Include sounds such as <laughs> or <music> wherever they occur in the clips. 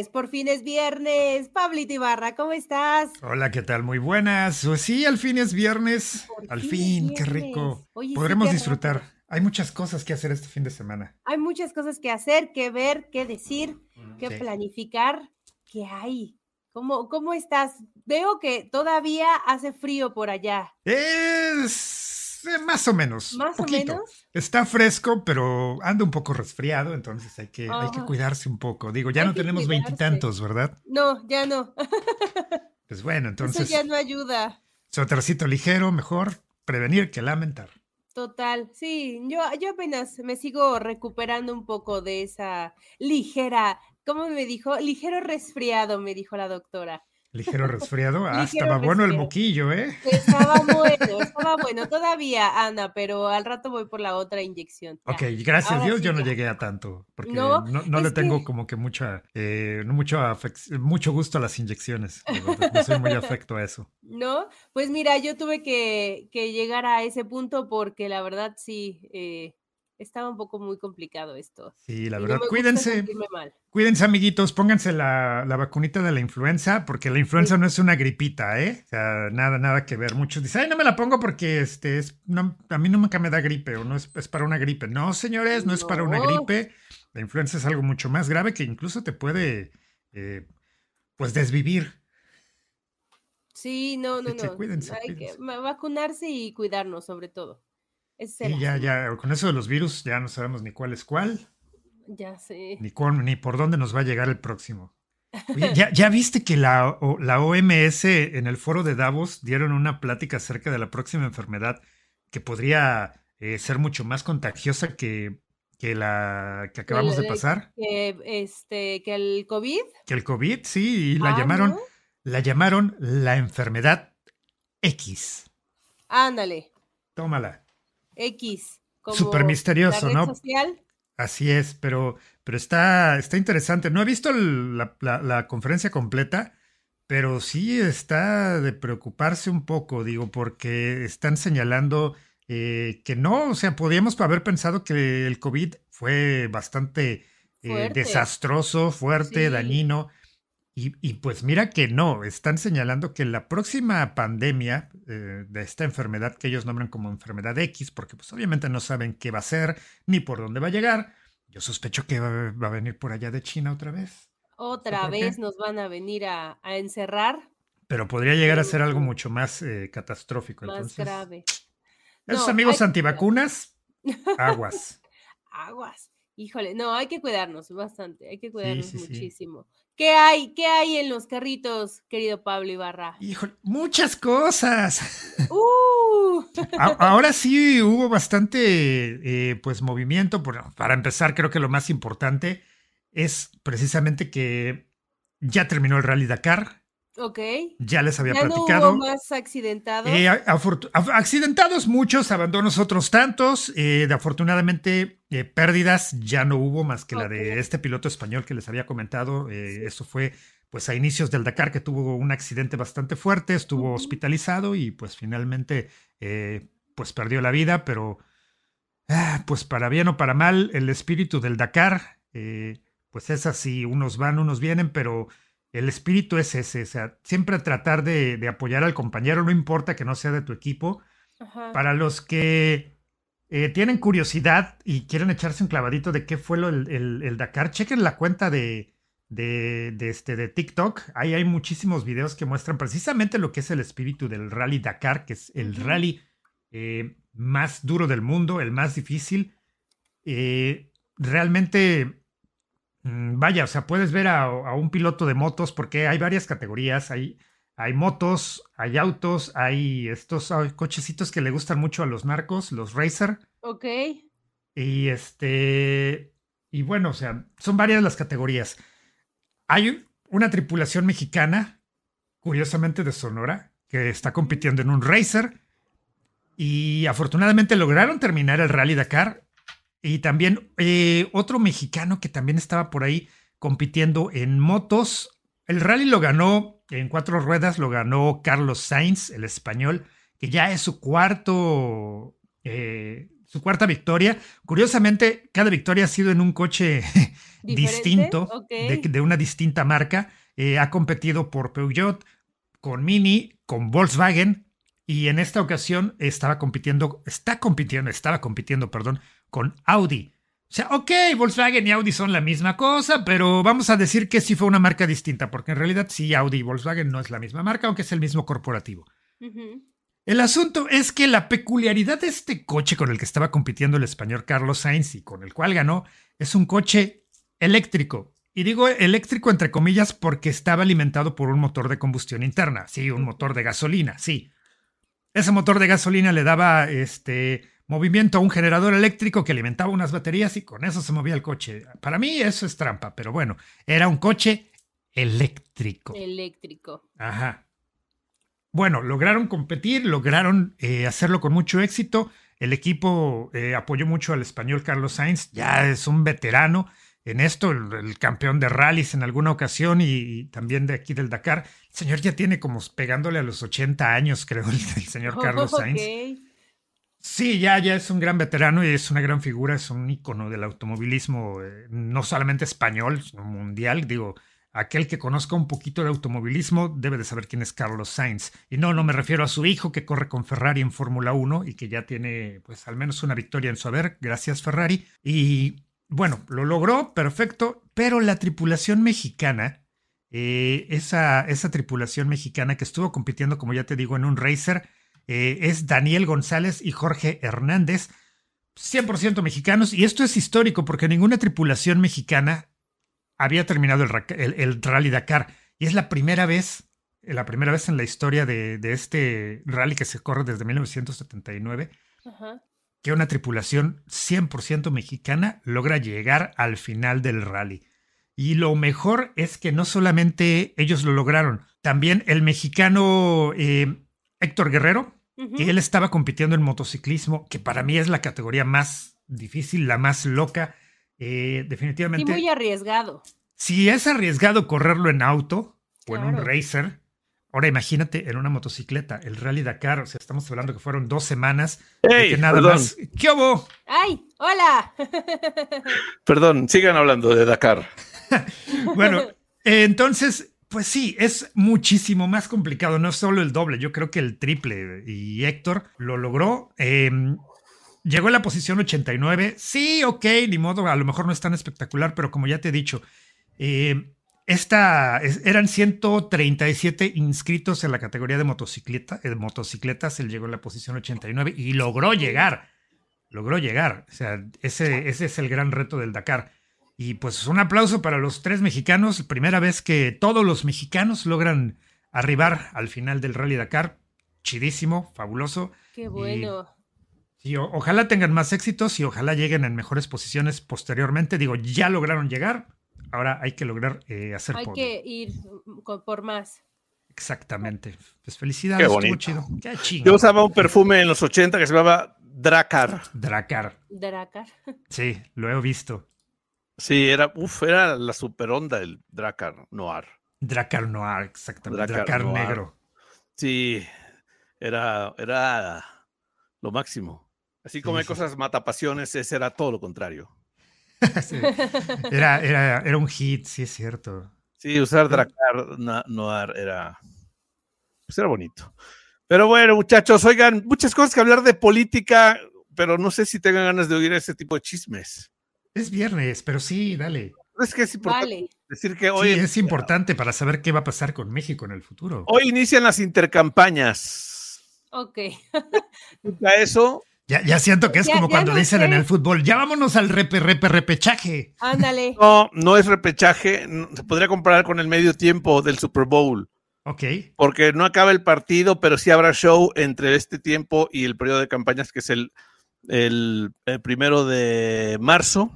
Viernes, por fin es viernes. Pablito Ibarra, ¿cómo estás? Hola, ¿qué tal? Muy buenas. Pues sí, al fin es viernes. Por Al fin qué rico. Oye, Podremos disfrutar. Hay muchas cosas que hacer este fin de semana. Hay muchas cosas que hacer, que ver, que decir, que Sí. planificar. ¿Qué hay? ¿Cómo, ¿Cómo estás? Veo que todavía hace frío por allá. Es más o menos. ¿Más o poquito. menos? Está fresco, pero anda un poco resfriado, entonces hay que, hay que Ajá. cuidarse un poco. Digo, ya Hay no tenemos veintitantos, ¿verdad? No, ya no. <laughs> Pues bueno, Eso entonces, ya no ayuda. suétercito ligero, mejor prevenir que lamentar. Total, sí, yo, yo apenas me sigo recuperando un poco de esa ligera, ¿cómo me dijo? Ligero resfriado, me dijo la doctora. Ligero resfriado. Ah, Ligero estaba bueno el moquillo, ¿eh? Estaba <laughs> bueno, estaba bueno, todavía, Ana, pero al rato voy por la otra inyección. ya. Ok, gracias a ahora Dios sí yo no llegué a tanto, porque No, no, no le tengo que- como que mucha, eh, mucho, mucho gusto a las inyecciones. No soy muy afecto a eso. <laughs> ¿No? Pues mira, yo tuve que, que llegar a ese punto porque la verdad sí, eh, estaba un poco muy complicado esto. Sí, la no verdad, gusta cuídense, cuídense amiguitos, pónganse la, la vacunita de la influenza, porque la influenza no es una gripita, ¿eh? O sea, nada, nada que ver. Muchos dicen, ay, no me la pongo porque este es, no, a mí nunca me da gripe o no es, es para una gripe. No, señores, no es para una No. gripe. La influenza es algo mucho más grave que incluso te puede, eh, pues, desvivir. Sí, no, no, que no. cuídense, Hay que cuídense. ma- vacunarse y cuidarnos sobre todo. Ese el ya, ya, con eso de los virus ya no sabemos ni cuál es cuál, Ya sé. ni, con, ni por dónde nos va a llegar el próximo. Oye, ¿ya, ya viste que la, o- la OMS en el foro de Davos dieron una plática acerca de la próxima enfermedad que podría eh, ser mucho más contagiosa que, que la que acabamos de pasar? Que, este, que el COVID. Que el COVID, sí, y la Ah, llamaron, ¿no? la llamaron la enfermedad X. Ándale, Tómala. X. Como Súper misterioso, la red ¿no? social. Así es, pero, pero está, está interesante. No he visto el- la, la- la conferencia completa, pero sí está de preocuparse un poco, digo, porque están señalando eh, que no, o sea, podíamos haber pensado que el COVID fue bastante eh, Fuerte. desastroso, fuerte, Sí. dañino. Y, y pues mira que no, están señalando que la próxima pandemia eh, de esta enfermedad que ellos nombran como enfermedad X, porque pues obviamente no saben qué va a ser ni por dónde va a llegar, yo sospecho que va, va a venir por allá de China otra vez, Otra qué? vez nos van a venir a, a encerrar. pero podría llegar a ser algo mucho más eh, catastrófico. Más Entonces, grave. esos No, amigos hay antivacunas, <laughs> aguas. Aguas. Híjole, no, hay que cuidarnos bastante, hay que cuidarnos sí, sí. muchísimo. ¿Qué hay? ¿Qué hay en los carritos, querido Pablo Ibarra? Híjole, muchas cosas. <laughs> ¡Uh! <laughs> Ahora sí hubo bastante eh, pues movimiento. Por- para empezar, creo que lo más importante es precisamente que ya terminó el Rally Dakar. Ok. Ya les había Ya no platicado. hubo más accidentados. Eh, accidentados muchos, abandonos otros tantos. eh, de afortunadamente, eh, pérdidas ya no hubo más que la de este piloto español que les había comentado. Eso fue pues a inicios del Dakar que tuvo un accidente bastante fuerte, estuvo hospitalizado y pues finalmente pues perdió la vida, pero ah, pues para bien o para mal, el espíritu del Dakar, pues es así, unos van, unos vienen, pero el espíritu es ese, o sea, siempre tratar de, de apoyar al compañero, no importa que no sea de tu equipo. Ajá. Para los que eh, tienen curiosidad y quieren echarse un clavadito de qué fue lo, el, el- el Dakar, chequen la cuenta de, de, de este, de TikTok. Ahí hay muchísimos videos que muestran precisamente lo que es el espíritu del Rally Dakar, que es el rally eh, más duro del mundo, el más difícil. Eh, realmente, vaya, o sea, puedes ver a, a un piloto de motos porque hay varias categorías. Hay, hay motos, hay autos, hay estos ah, cochecitos que le gustan mucho a los narcos, los racer. Ok. Y este. Y bueno, o sea, son varias las categorías. hay una tripulación mexicana, curiosamente de Sonora, que está compitiendo en un racer y afortunadamente lograron terminar el Rally Dakar. Y también eh, otro mexicano que también estaba por ahí compitiendo en motos. El rally lo ganó en cuatro ruedas, lo ganó Carlos Sainz, el español, que ya es su cuarto, eh, su cuarta victoria. Curiosamente, cada victoria ha sido en un coche <laughs> distinto, de, una distinta marca. Eh, ha competido por Peugeot, con Mini, con Volkswagen, y en esta ocasión estaba compitiendo, está compitiendo, estaba compitiendo, perdón, con Audi. O sea, ok, Volkswagen y Audi son la misma cosa, pero vamos a decir que sí fue una marca distinta, porque en realidad sí, Audi y Volkswagen no es la misma marca, aunque es el mismo corporativo. El asunto es que la peculiaridad de este coche con el que estaba compitiendo el español Carlos Sainz y con el cual ganó es un coche eléctrico. Y digo eléctrico entre comillas porque estaba alimentado por un motor de combustión interna, sí, un motor de gasolina, sí. Ese motor de gasolina le daba este movimiento a un generador eléctrico que alimentaba unas baterías y con eso se movía el coche. Para mí eso es trampa, pero bueno, era un coche eléctrico. Eléctrico. Ajá. Bueno, lograron competir, lograron eh, hacerlo con mucho éxito. El equipo eh, apoyó mucho al español Carlos Sainz, ya es un veterano en esto, el, campeón de rallies en alguna ocasión y, también de aquí del Dakar. El señor ya tiene como pegándole a los 80 años, creo, el, señor <laughs> Carlos Sainz. Sí, ya, ya es un gran veterano y es una gran figura, es un ícono del automovilismo, eh, no solamente español, sino mundial. Digo, aquel que conozca un poquito de automovilismo debe de saber quién es Carlos Sainz. Y no, no me refiero a su hijo que corre con Ferrari en Fórmula 1 y que ya tiene, pues, al menos una victoria en su haber, gracias Ferrari. Y bueno, lo logró, perfecto, pero la tripulación mexicana, eh, esa, esa tripulación mexicana que estuvo compitiendo, como ya te digo, en un racer, eh, es Daniel González y Jorge Hernández, 100% mexicanos, y esto es histórico porque ninguna tripulación mexicana había terminado el, Rally Dakar, y es la primera vez, la primera vez en la historia de, este rally que se corre desde 1979. Ajá que una tripulación 100% mexicana logra llegar al final del rally. Y lo mejor es que no solamente ellos lo lograron, también el mexicano eh, Héctor Guerrero, que él estaba compitiendo en motociclismo, que para mí es la categoría más difícil, la más loca, eh, definitivamente. Y muy arriesgado. Si es arriesgado correrlo en auto o en un racer, Ahora imagínate en una motocicleta, el Rally Dakar, o sea, estamos hablando que fueron dos semanas que nada más. ¿Qué hubo? ¡Ay! ¡Hola! perdón, sigan hablando de Dakar. <laughs> bueno, <laughs> entonces, pues sí, es muchísimo más complicado, no es solo el doble, yo creo que el triple. Y Héctor lo logró. Em, llegó a la posición 89. Sí, ok, ni modo, a lo mejor no es tan espectacular, pero como ya te he dicho, eh, esta, eran 137 inscritos en la categoría de motocicleta, de motocicletas, él llegó en la posición 89 y logró llegar, logró llegar. O sea, ese es el gran reto del Dakar. Y pues un aplauso para los tres mexicanos, primera vez que todos los mexicanos logran arribar al final del Rally Dakar. Chidísimo, fabuloso. Qué bueno. Y, ojalá tengan más éxitos y ojalá lleguen en mejores posiciones posteriormente. Digo, ya lograron llegar, Ahora hay que lograr eh, hacer Hay que ir por más. Exactamente. Pues felicidades, Qué chido. Yo usaba un perfume en los 80 que se llamaba Dracar. Dracar. Dracar. Sí, lo he visto. Sí, era, uf, era la super onda el Dracar Noir. Dracar Noir, exactamente. Dracar, negro. Sí, era, era lo máximo. Así como hay cosas matapasiones, ese era todo lo contrario. <laughs> era, era, era, un hit, sí es cierto. Sí, usar Dracar Noir era, pues era bonito. Pero bueno, muchachos, oigan, muchas cosas que hablar de política, pero no sé si tengan ganas de oír ese tipo de chismes. Es viernes, pero sí, dale. Es que es importante decir que hoy. es importante para saber qué va a pasar con México en el futuro. Hoy inician las intercampañas. Ok. <laughs> eso, ya, siento que es como cuando dicen en el fútbol, ya vámonos al repe, repe, repechaje. Ándale. <laughs> No, no es repechaje, se podría comparar con el medio tiempo del Super Bowl. Ok. Porque no acaba el partido, pero sí habrá show entre este tiempo y el periodo de campañas, que es el, el, primero de marzo.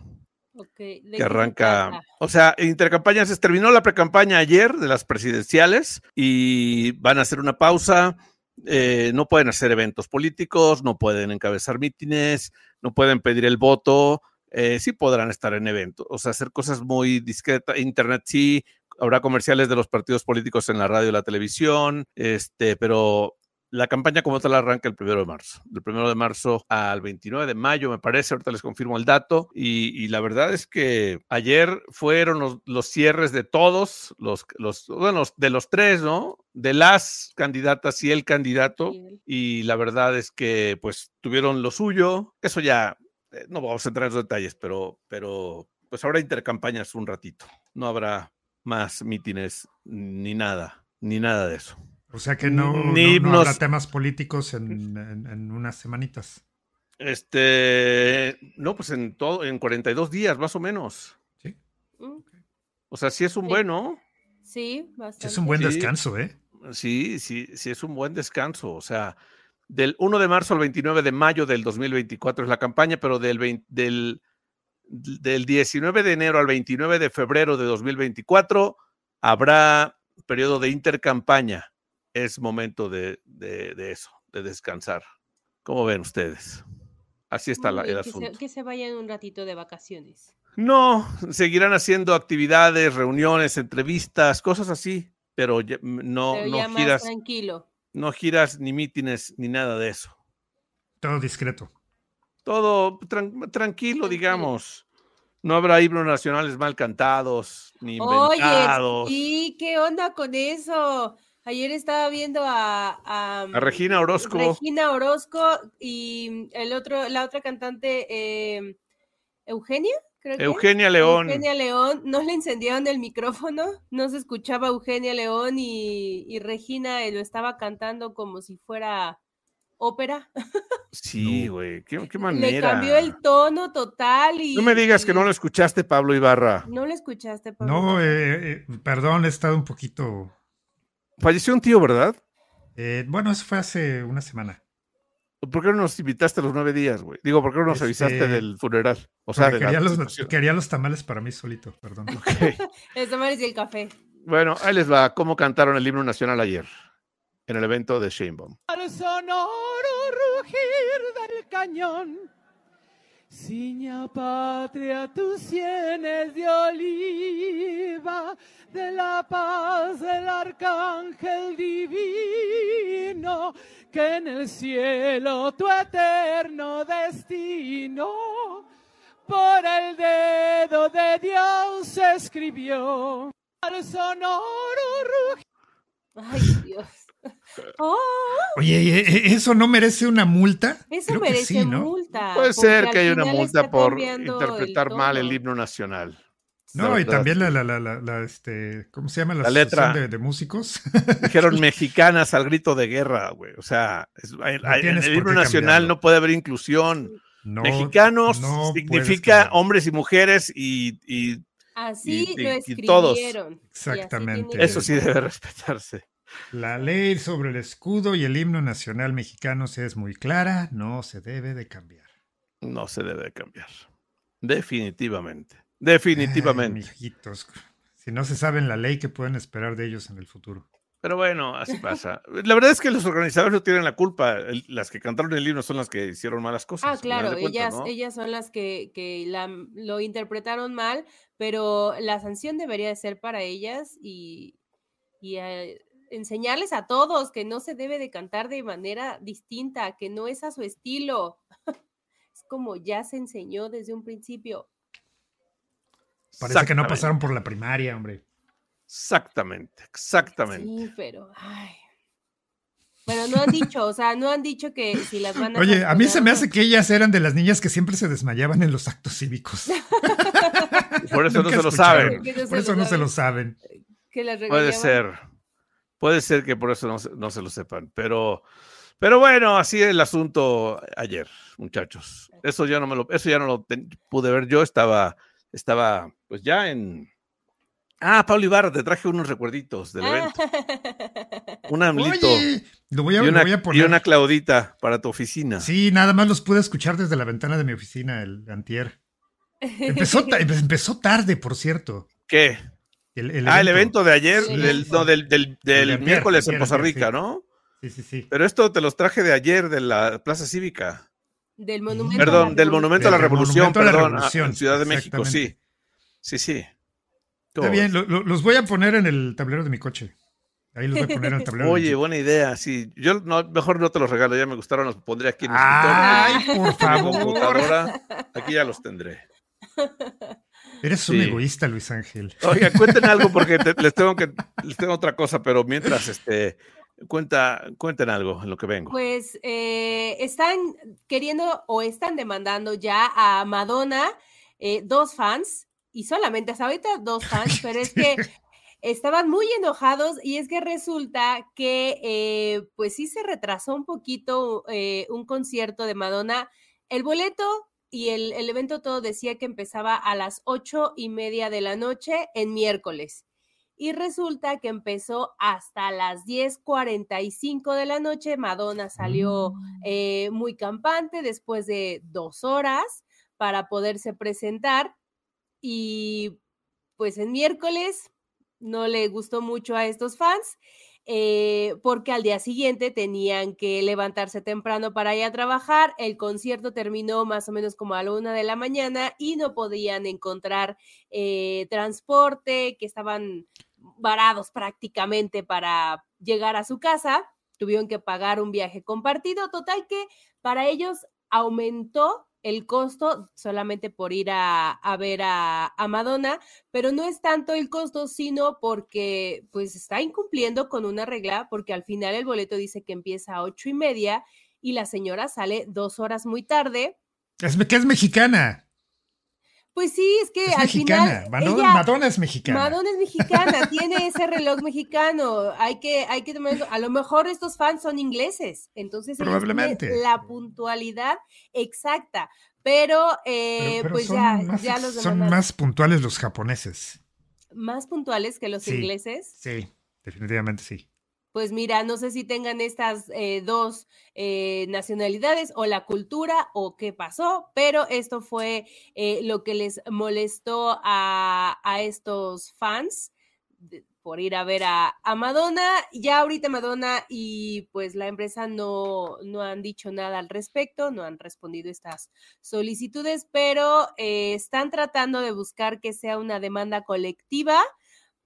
Okay. que arranca, o sea, intercampañas, se terminó la precampaña ayer de las presidenciales y van a hacer una pausa. Eh, no pueden hacer eventos políticos, no pueden encabezar mítines, no pueden pedir el voto, eh, sí podrán estar en eventos, o sea, hacer cosas muy discretas. Internet sí, habrá comerciales de los partidos políticos en la radio y la televisión, este, pero la campaña como tal arranca el primero de marzo. Del primero de marzo al 29 de mayo, me parece. Ahorita les confirmo el dato. Y, la verdad es que ayer fueron los, cierres de todos, los, los, bueno, de los tres, ¿no? De las candidatas y el candidato. Y la verdad es que, pues, tuvieron lo suyo. Eso ya, eh, no vamos a entrar en los detalles, pero, pero, pues habrá intercampañas un ratito. No habrá más mítines ni nada, ni nada de eso. O sea que no, no, habrá temas políticos en, unas semanitas. Este, no, pues en todo, en 42 días más o menos. Sí. Mm. O sea, sí es un bueno. Sí, bastante. Es un buen descanso, ¿eh? Sí, sí, sí es un buen descanso. O sea, del 1 de marzo al 29 de mayo del 2024 es la campaña, pero del, del, del 19 de enero al 29 de febrero de 2024 habrá periodo de intercampaña es momento de, eso, de descansar. ¿Cómo ven ustedes? Así está el asunto. que se vayan un ratito de vacaciones. No, seguirán haciendo actividades, reuniones, entrevistas, cosas así, pero no, no giras. tranquilo. No giras ni mítines ni nada de eso. Todo discreto. Todo tranquilo, digamos. No habrá himnos nacionales mal cantados, ni inventados. Oye, ¿y qué onda con eso? Ayer estaba viendo a, a, Regina Orozco. Regina Orozco y el otro, la otra cantante, eh, Eugenia, creo que. Eugenia León. Eugenia León, no le encendieron el micrófono, no se escuchaba Eugenia León y, y Regina lo estaba cantando como si fuera ópera. <laughs> Sí, güey, qué, qué, manera. Le cambió el tono total y... No me digas que no lo escuchaste, Pablo Ibarra. No lo escuchaste, Pablo. No, eh, eh, perdón, he estado un poquito Falleció un tío, ¿verdad? Eh, bueno, eso fue hace una semana. ¿Por qué no nos invitaste los nueve días, güey? Digo, ¿por qué no nos este, avisaste del funeral? O sea, quería los, tamales para mí solito, perdón. <laughs> <laughs> los tamales y el café. Bueno, ahí les va. ¿Cómo cantaron el himno nacional ayer? En el evento de Sheinbaum. Al sonoro rugir del cañón Ciña patria tus sienes de oliva, de la paz del arcángel divino, que en el cielo tu eterno destino por el dedo de Dios se escribió. Al sonoro Dios. <laughs> Oh. Oye, ¿e, e, ¿eso no merece una multa? Eso merece multa. Puede ser que haya una multa por interpretar mal el himno nacional. No, y también la, la, la, este, ¿cómo se llama? La, letra de, músicos. <laughs> Dijeron mexicanas al grito de guerra, güey. O sea, en el himno nacional no puede haber inclusión. Mexicanos significa hombres y mujeres y, así lo escribieron. todos. Exactamente. Eso sí debe respetarse. La ley sobre el escudo y el himno nacional mexicano es muy clara, no se debe de cambiar. No se debe de cambiar. Definitivamente. Definitivamente. Si no se saben la ley, ¿qué pueden esperar de ellos en el futuro? Pero bueno, así pasa. La verdad es que los organizadores no tienen la culpa. Las que cantaron el himno son las que hicieron malas cosas. Ah, claro, ellas, ellas son las que, que lo interpretaron mal, pero la sanción debería de ser para ellas y, y eh, enseñarles a todos que no se debe de cantar de manera distinta, que no es a su estilo. <laughs> es como ya se enseñó desde un principio. Parece que no pasaron por la primaria, hombre. Exactamente, exactamente. Sí, pero, ay. Bueno, no han dicho, o sea, no han dicho que si las van a. Oye, a mí se me hace que ellas eran de las niñas que siempre se desmayaban en los actos cívicos. <laughs> por eso no se lo saben. Por eso no se lo saben. Puede ser. Puede ser que por eso no, se lo sepan, pero, pero bueno, así es el asunto ayer, muchachos. Eso ya no me lo, eso ya no lo pude ver. Yo estaba, estaba, pues ya en. Ah, Pablo Ibarra, te traje unos recuerditos del evento. <laughs> Un amlito. lo voy a, y, una, voy a poner. y una Claudita para tu oficina. Sí, nada más los pude escuchar desde la ventana de mi oficina el antier. Empezó, <laughs> empezó tarde, por cierto. ¿Qué? El, ah, el evento de ayer, Sí. del, no, del, del- del El de miércoles ayer, en Poza ayer, Rica, sí. ¿no? Sí, sí, sí. Pero esto te los traje de ayer de la Plaza Cívica. Del monumento. a la Perdón, del Revolución. Monumento a la Revolución, Monumento a la perdón, Revolución, en Ciudad de México, sí. Sí, sí. Está bien, lo- lo- los voy a poner en el tablero de mi coche. Ahí los voy a poner en el tablero. de mi <laughs> Oye, buena idea, sí. Yo no, mejor no te los regalo, ya me gustaron, los pondré aquí en el Ay, por escritorio. En mi favor. computadora. Aquí ya los tendré. <laughs> Eres un egoísta, Luis Ángel. Oiga, cuenten algo porque te- <laughs> les tengo que les tengo otra cosa, pero mientras este cuenta cuenten algo en lo que vengo. Pues eh, están queriendo o están demandando ya a Madonna eh, dos fans y solamente hasta ahorita dos fans, pero es que <laughs> estaban muy enojados y es que resulta que eh, pues sí se retrasó un poquito eh, un concierto de Madonna. El boleto y el, el evento todo decía que empezaba a las ocho y media de la noche en miércoles. Y resulta que empezó hasta las 10:45 de la noche. Madonna salió eh, muy campante después de dos horas para poderse presentar. Y pues en miércoles no le gustó mucho a estos fans. Eh, porque al día siguiente tenían que levantarse temprano para ir a trabajar. El concierto terminó más o menos como a la una de la mañana y no podían encontrar eh, transporte, que estaban varados prácticamente para llegar a su casa. Tuvieron que pagar un viaje compartido. Total que para ellos aumentó el costo solamente por ir a, a ver a, a Madonna, pero no es tanto el costo, sino porque pues está incumpliendo con una regla, porque al final el boleto dice que empieza a ocho y media y la señora sale dos horas muy tarde. Es, que es mexicana. Pues sí, es que Es al mexicana. final Madonna, ella- Madonna es mexicana. Madonna es mexicana, <laughs> tiene ese reloj mexicano. Hay que, hay que tomar cu- A lo mejor estos fans son ingleses, entonces Probablemente. la puntualidad exacta. Pero, eh, Pero- pero pues son ya, más, ya los son demandan más puntuales los japoneses. más puntuales que los Sí. ingleses. Sí, definitivamente sí. Pues mira, no sé si tengan estas eh, dos eh, nacionalidades o la cultura o qué pasó, pero esto fue eh, lo que les molestó a, a estos fans por ir a ver a, a Madonna. Ya ahorita Madonna y pues la empresa no, no han dicho nada al respecto, no han respondido estas solicitudes, pero eh, están tratando de buscar que sea una demanda colectiva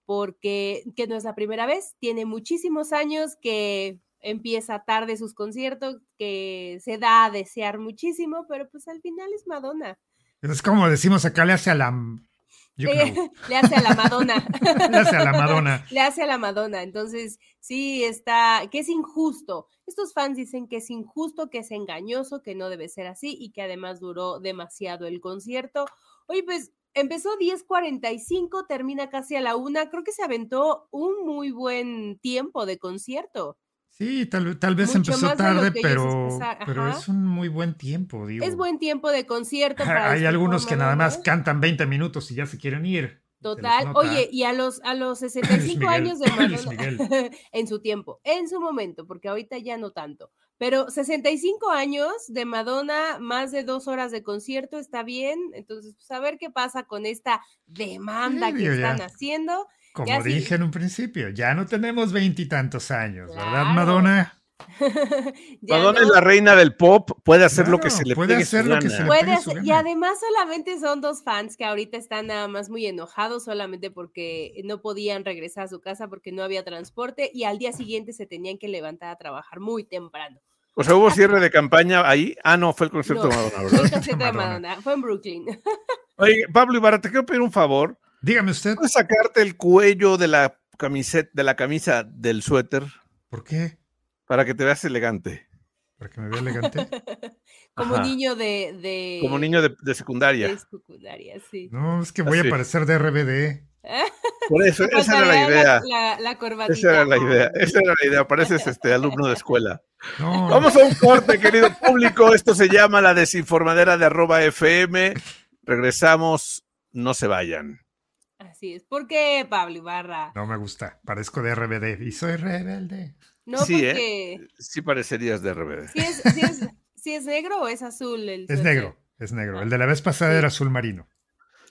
porque que no es la primera vez, tiene muchísimos años que empieza tarde sus conciertos, que se da a desear muchísimo, pero pues al final es Madonna. Es como decimos acá, le hace a la. Eh, <laughs> le hace a la Madonna. <laughs> le hace a la Madonna. <laughs> Le hace a la Madonna. Entonces, sí, está, que es injusto. Estos fans dicen que es injusto, que es engañoso, que no debe ser así y que además duró demasiado el concierto. Oye, pues empezó 10.45, termina casi a la una. Creo que se aventó un muy buen tiempo de concierto. Sí, tal, tal vez Mucho empezó tarde, pero, pero es un muy buen tiempo, digo. Es buen tiempo de concierto. para Hay disfrutar algunos que nada más cantan 20 minutos y ya se quieren ir. Total. Oye, y a los, a los <laughs> 65 Miguel, años de <laughs> Madonna, <laughs> en su tiempo, en su momento, porque ahorita ya no tanto, pero 65 años de Madonna, más de dos horas de concierto, está bien. Entonces, pues a ver qué pasa con esta demanda Sí, que ya. están haciendo. Como ya sí. dije en un principio, ya no tenemos veintitantos años, ¿verdad. Madonna? <laughs> Madonna no. es la reina del pop, puede hacer lo que se le puede pegue hacer su lo que se le Puede pegue su hacer- y además solamente son dos fans que ahorita están nada más muy enojados solamente porque no podían regresar a su casa porque no había transporte y al día siguiente se tenían que levantar a trabajar muy temprano. O sea, hubo cierre de campaña ahí. Ah, no, fue el concierto No, de Madonna, Fue ¿verdad? el concierto de Madonna. Madonna, fue en Brooklyn. <laughs> Oye, Pablo Ibarra, te quiero pedir un favor. Dígame usted, ¿Puedes sacarte el cuello de la camiseta, de la camisa del suéter ¿por qué? para que te veas elegante? Para que me vea elegante. <laughs> Como Ajá. niño de, de Como niño de, de secundaria. de secundaria, sí. No, es que voy Así. a parecer de RBD. Por eso, <laughs> esa era la idea. La, la. Esa era la idea. Esa era la idea. Pareces este alumno de escuela. No, Vamos a un corte, querido público. Esto se llama la desinformadera de arroba FM. Regresamos. No se vayan. Así es. ¿Por qué, Pablo Ibarra? no me gusta. Parezco de RBD y soy rebelde. No, Sí, ¿eh? porque Sí parecerías de RBD. si, es, negro o es azul el Es negro, es negro. El de la vez pasada Sí. era azul marino.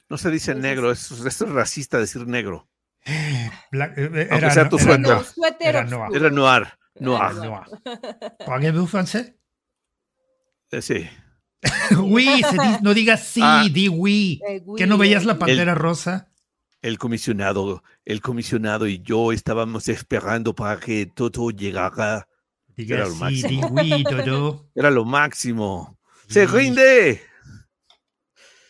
No se dice negro, eso es racista decir negro. Eh, eh, Aunque era, sea tu era suéter. No, noir. suéter Era noir. Era noir. Noir. Noir. Parlez-vous français? Eh, sí. <laughs> Oui, se di- no digas sí, Ah. di oui. Eh, ¿Que no veías la eh. pantera rosa? El comisionado, el comisionado y yo estábamos esperando para que todo llegara. Diga Era lo sí, máximo. di oui. Era lo máximo. <laughs> ¡Se rinde!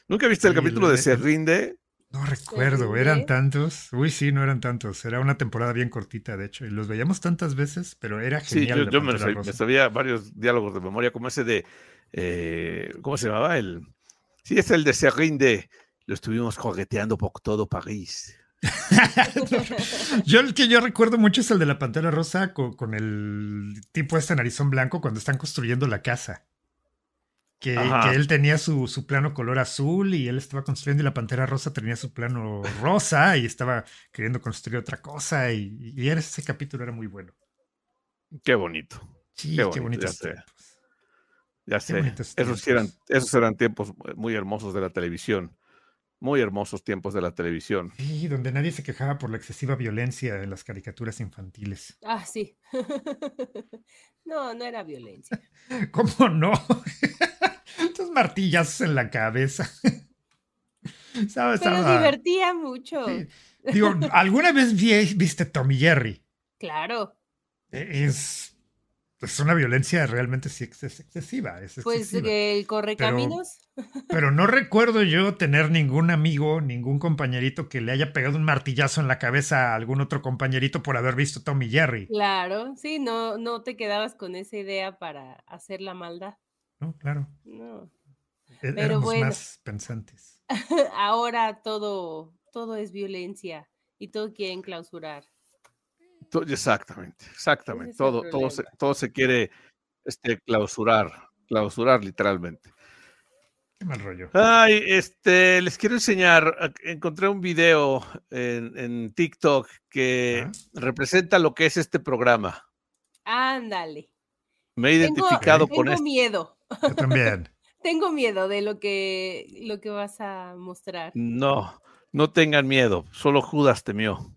¿Nunca viste el Sí, capítulo lo- de Se rinde? No recuerdo, eran tantos. Uy, sí, no eran tantos. Era una temporada bien cortita, de hecho. Y los veíamos tantas veces, pero era Sí, genial. yo, la yo me, Pantera sab- Rosa. me sabía varios diálogos de memoria, como ese de. eh, ¿Cómo se llamaba? El, sí, es el de Se rinde. Lo estuvimos jugueteando por todo París. <laughs> Yo el que yo recuerdo mucho es el de la Pantera Rosa con, con el tipo este narizón blanco cuando están construyendo la casa. Que, él tenía su, su plano color azul y él estaba construyendo y la Pantera Rosa tenía su plano rosa y estaba queriendo construir otra cosa y, y era- ese capítulo era muy bueno. Qué bonito. Sí, Qué qué, bonito, ya sé. Ya sé. Esos, eran, tiempos. esos eran tiempos muy hermosos de la televisión. Muy hermosos tiempos de la televisión. Sí, donde nadie se quejaba por la excesiva violencia en las caricaturas infantiles. Ah, sí. <laughs> no, no era violencia. <laughs> ¿Cómo no? <laughs> Martillazos en la cabeza. <laughs> Estaba- Pero divertía mucho. Sí. Digo, ¿alguna vez vi- viste Tommy Jerry? Claro. E- Es, es una violencia realmente sí ex- es excesiva. Es Pues excesiva. el correcaminos. Pero no recuerdo yo tener ningún amigo, ningún compañerito que le haya pegado un martillazo en la cabeza a algún otro compañerito por haber visto Tommy Jerry. Claro, sí, no, no te quedabas con esa idea para hacer la maldad. No, claro. No. é- Pero Éramos bueno. más pensantes. <laughs> Ahora todo, todo es violencia y todo quieren clausurar. Exactamente, exactamente. Es Todo, todo, se, todo se quiere este, clausurar, clausurar literalmente. Qué mal rollo. Ay, este, les quiero enseñar, encontré un video en, en TikTok que Ah. representa lo que es este programa. Ándale. Me he Tengo, identificado con tengo esto. miedo. Yo también. <laughs> Tengo miedo de lo que, lo que vas a mostrar. No, no tengan miedo, solo Judas temió.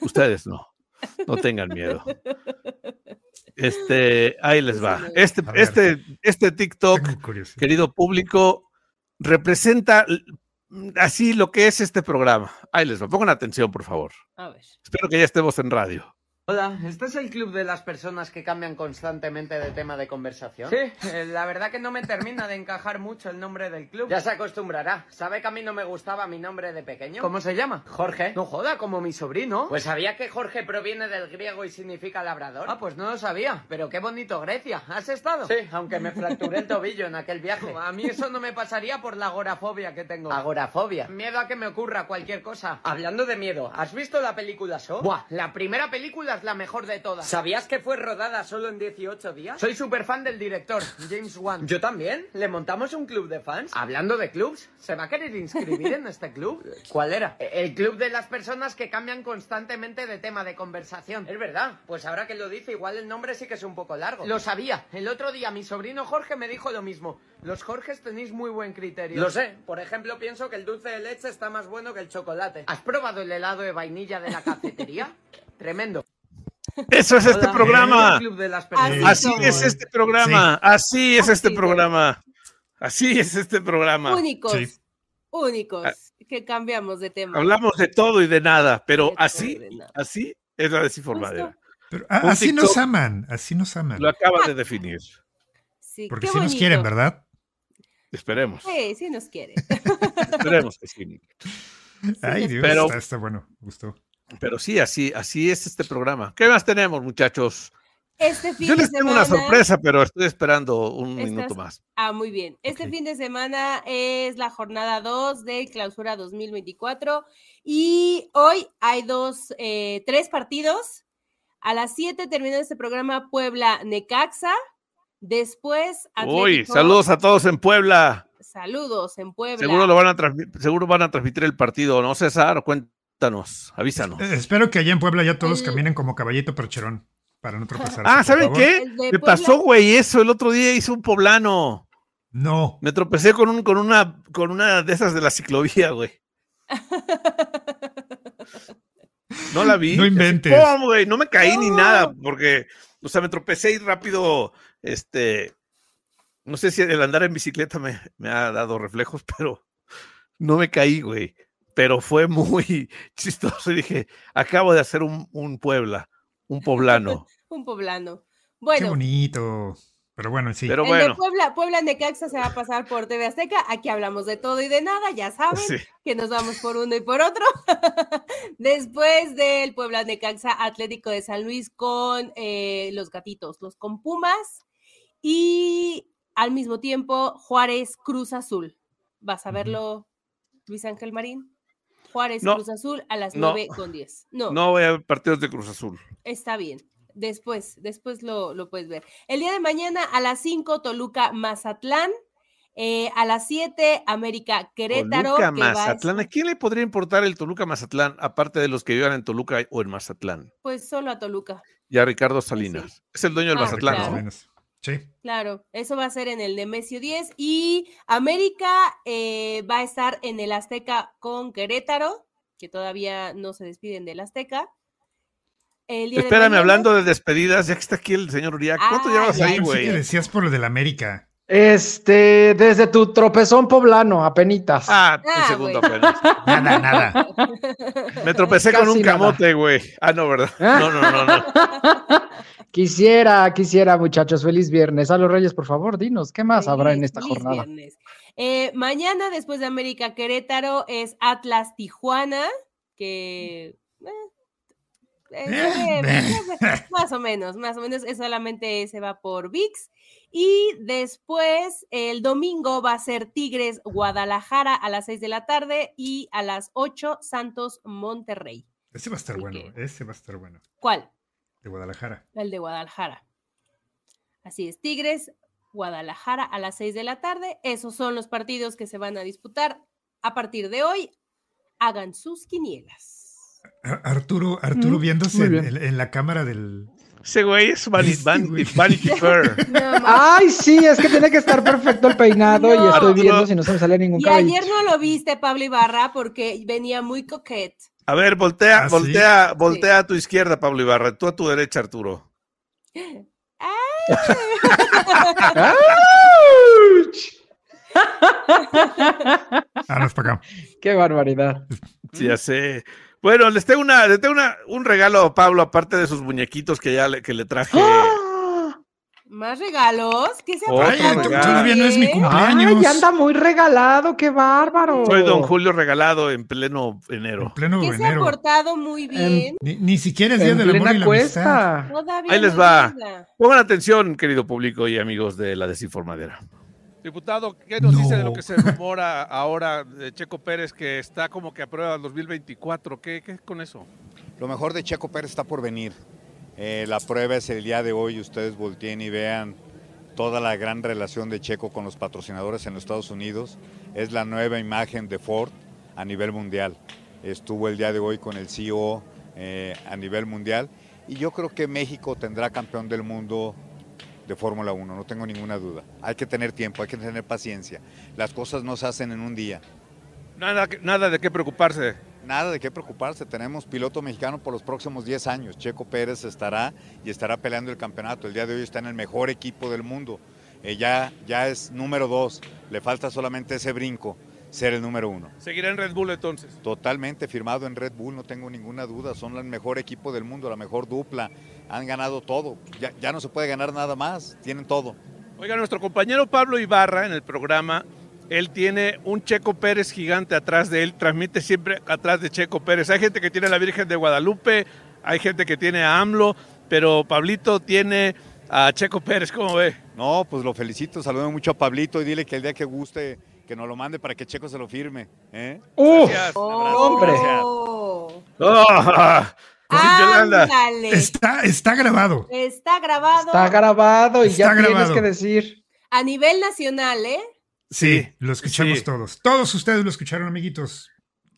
Ustedes no, no tengan miedo. <laughs> Este, ahí les va. Este, este, este TikTok querido público, representa así lo que es este programa. Ahí les va, pongan atención, por favor. A ver. Espero que ya estemos en radio. Hola, ¿este es el club de las personas que cambian constantemente de tema de conversación? Sí, eh, la verdad que no me termina de encajar mucho el nombre del club. Ya se acostumbrará. ¿Sabe que a mí no me gustaba mi nombre de pequeño? ¿Cómo se llama? Jorge. No joda, como mi sobrino. Pues sabía que Jorge proviene del griego y significa labrador. Ah, pues no lo sabía. Pero qué bonito Grecia. ¿Has estado? Sí, aunque me fracturé el tobillo en aquel viaje. <laughs> A mí eso no me pasaría por la agorafobia que tengo. Agorafobia. Miedo a que me ocurra cualquier cosa. Hablando de miedo, ¿has visto la película So? Buah, la primera película es la mejor de todas. ¿Sabías que fue rodada solo en 18 días? Soy súper fan del director, James Wan. Yo también. ¿Le montamos un club de fans? Hablando de clubs, ¿se va a querer inscribir en este club? <laughs> ¿Cuál era? El club de las personas que cambian constantemente de tema de conversación. Es verdad, pues ahora que lo dice, igual el nombre sí que es un poco largo. Lo sabía. El otro día mi sobrino Jorge me dijo lo mismo. Los Jorges tenéis muy buen criterio. Lo sé, por ejemplo, pienso que el dulce de leche está más bueno que el chocolate. ¿Has probado el helado de vainilla de la cafetería? <laughs> Tremendo. Eso es este programa. el club de las personas. Así es este programa. Así es Así este programa. Así es este programa. Únicos. Sí. Únicos. Ah. Que cambiamos de tema. Hablamos de todo y de nada, pero De así, nada. así es la desinformadera. Pero, ah, así nos aman, así nos aman. Lo acaba de definir. Sí, Porque sí nos quieren. ¿verdad? Esperemos. Sí, sí nos quieren. Esperemos que sí. Ay, Dios, Pero- está, está bueno, gustó. Pero sí, así, así es este programa. ¿Qué más tenemos, muchachos? Este fin Yo de les tengo una semana- sorpresa, pero estoy esperando un Estás- minuto más. Ah, muy bien. Este fin de semana es la jornada 2 de Clausura 2024 y hoy hay dos, eh, tres partidos. A las 7 termina este programa Puebla-Necaxa. Después, Uy, Atlético- saludos a todos en Puebla. Saludos en Puebla. Seguro lo van a seguro van a transmitir el partido, ¿no, César? Cuéntanos, avísanos. Eh, espero que allá en Puebla ya todos El- caminen como caballito percherón para no tropezar. Ah, ¿saben qué? Me Puebla- pasó, güey, eso. El otro día hizo un poblano. No. Me tropecé con, un, con, una, con una de esas de la ciclovía, güey. <laughs> No la vi. No inventes. Güey! No me caí ni nada, porque, o sea, me tropecé y rápido, este, no sé si el andar en bicicleta me, me ha dado reflejos, <laughs> pero no me caí, güey. Pero fue muy <laughs> chistoso y dije, acabo de hacer un, un Puebla, un poblano. <laughs> Un poblano. Qué bonito. Pero bueno, sí. Pero el de bueno, Puebla, Puebla Necaxa se va a pasar por TV Azteca. Aquí hablamos de todo y de nada, ya <laughs> saben sí. que nos vamos por uno y por otro. Después del Puebla Necaxa Atlético de San Luis con eh, los gatitos, los con Pumas. Y al mismo tiempo Juárez Cruz Azul. ¿Vas a verlo, Luis Ángel Marín? Juárez No, Cruz Azul a las no. 9 con 10. No, no voy a ver partidos de Cruz Azul. Está bien. Después, después lo, lo puedes ver. El día de mañana a las 5, Toluca, Mazatlán. Eh, a las 7, América, Querétaro. Toluca, que va a Mazatlán. ¿A quién le podría importar el Toluca Mazatlán, aparte de los que vivan en Toluca o en Mazatlán? Pues solo a Toluca, Y a Ricardo Salinas. Es el dueño del Ah, Mazatlán, Más o claro. ¿no? Sí. claro. Eso va a ser en el Nemesio 10. Y América eh, va a estar en el Azteca con Querétaro, que todavía no se despiden del Azteca. El día Espérame, hablando de despedidas, ya que está aquí el señor Uriak. ¿Cuánto Ah, llevas ya, ahí, Pensé güey? que decías por lo del América. Este, desde tu tropezón poblano, apenitas. Ah, un Ah, segundo güey. apenas. Nada, nada. Me tropecé con un camote, güey. Ah, no, ¿verdad? No, no, no, no. <laughs> Quisiera, quisiera, muchachos, feliz viernes. A los Reyes, por favor, dinos, ¿qué más habrá en esta jornada? Eh, mañana, después de América Querétaro, es Atlas Tijuana, que. eh, eh, eh, más o menos, más o menos, es solamente se va por VIX. Y después, el domingo va a ser Tigres Guadalajara a las 6 de la tarde y a las 8 Santos Monterrey. Ese va a estar Así bueno. que- Ese va a estar bueno. ¿Cuál? De Guadalajara. El de Guadalajara. Así es, Tigres, Guadalajara a las 6 de la tarde. Esos son los partidos que se van a disputar a partir de hoy. Hagan sus quinielas. <clears throat> Arturo, Arturo Mm, viéndose en, bien. en- en la cámara del. Ese güey es Vanity, Este Vanity, <laughs> Fair. No, Ay, sí, es que tiene que estar perfecto el peinado y estoy viendo si no se me sale ningún y cabello. ayer no lo viste, Pablo Ibarra, porque venía muy coquet. A ver, voltea, ¿Ah, sí? voltea, voltea a tu izquierda, Pablo Ibarra. Tú a tu derecha, Arturo. Ah, no es para acá. ¡Qué barbaridad! Sí, ya sé. Bueno, les tengo una, les tengo una, un regalo a Pablo, aparte de sus muñequitos que ya le, que le traje. ¡Ah! ¿Más regalos? ¿Qué se Ay, todavía no es mi cumpleaños. ¡Ay, anda muy regalado! ¡Qué bárbaro! Soy don Julio regalado en pleno En enero. pleno Que se ha portado muy bien. Ni, ni siquiera es Día En del Amor y la cuesta. Ahí les no va. Pongan atención, querido público y amigos de la desinformadera. Diputado, ¿qué nos dice de lo No. que se rumora ahora de Checo Pérez que está como que aprueba el 2024? ¿Qué, qué es con eso? Lo mejor de Checo Pérez está por venir. Eh, la prueba es el día de hoy. Ustedes volteen y vean toda la gran relación de Checo con los patrocinadores en los Estados Unidos. Es la nueva imagen de Ford a nivel mundial. Estuvo el día de hoy con el CEO eh, a nivel mundial. Y yo creo que México tendrá campeón del mundo de Fórmula 1, no tengo ninguna duda. Hay que tener tiempo, hay que tener paciencia. Las cosas no se hacen en un día. Nada, de qué preocuparse. Nada de qué preocuparse, tenemos piloto mexicano por los próximos 10 años. Checo Pérez estará y estará peleando el campeonato. El día de hoy está en el mejor equipo del mundo. Eh, ya, ya es número dos, le falta solamente ese brinco, ser el número uno. Seguirá en Red Bull entonces. Totalmente firmado en Red Bull, no tengo ninguna duda. Son el mejor equipo del mundo, la mejor dupla. Han ganado todo. Ya, ya no se puede ganar nada más, tienen todo. Oiga, nuestro compañero Pablo Ibarra en el programa, él tiene un Checo Pérez gigante atrás de él, transmite siempre atrás de Checo Pérez. Hay gente que tiene a la Virgen de Guadalupe, hay gente que tiene a AMLO, pero Pablito tiene a Checo Pérez, ¿cómo ve? No, pues lo felicito, saludo mucho a Pablito y dile que el día que guste, que nos lo mande para que Checo se lo firme. ¿eh? ¡Uf! Gracias. hombre. Yolanda. Ándale. Está, está grabado. Está grabado Está grabado y Está ya tienes que decir. a nivel nacional, ¿eh? Sí, Sí, lo escuchamos sí. todos. Todos ustedes lo escucharon, amiguitos.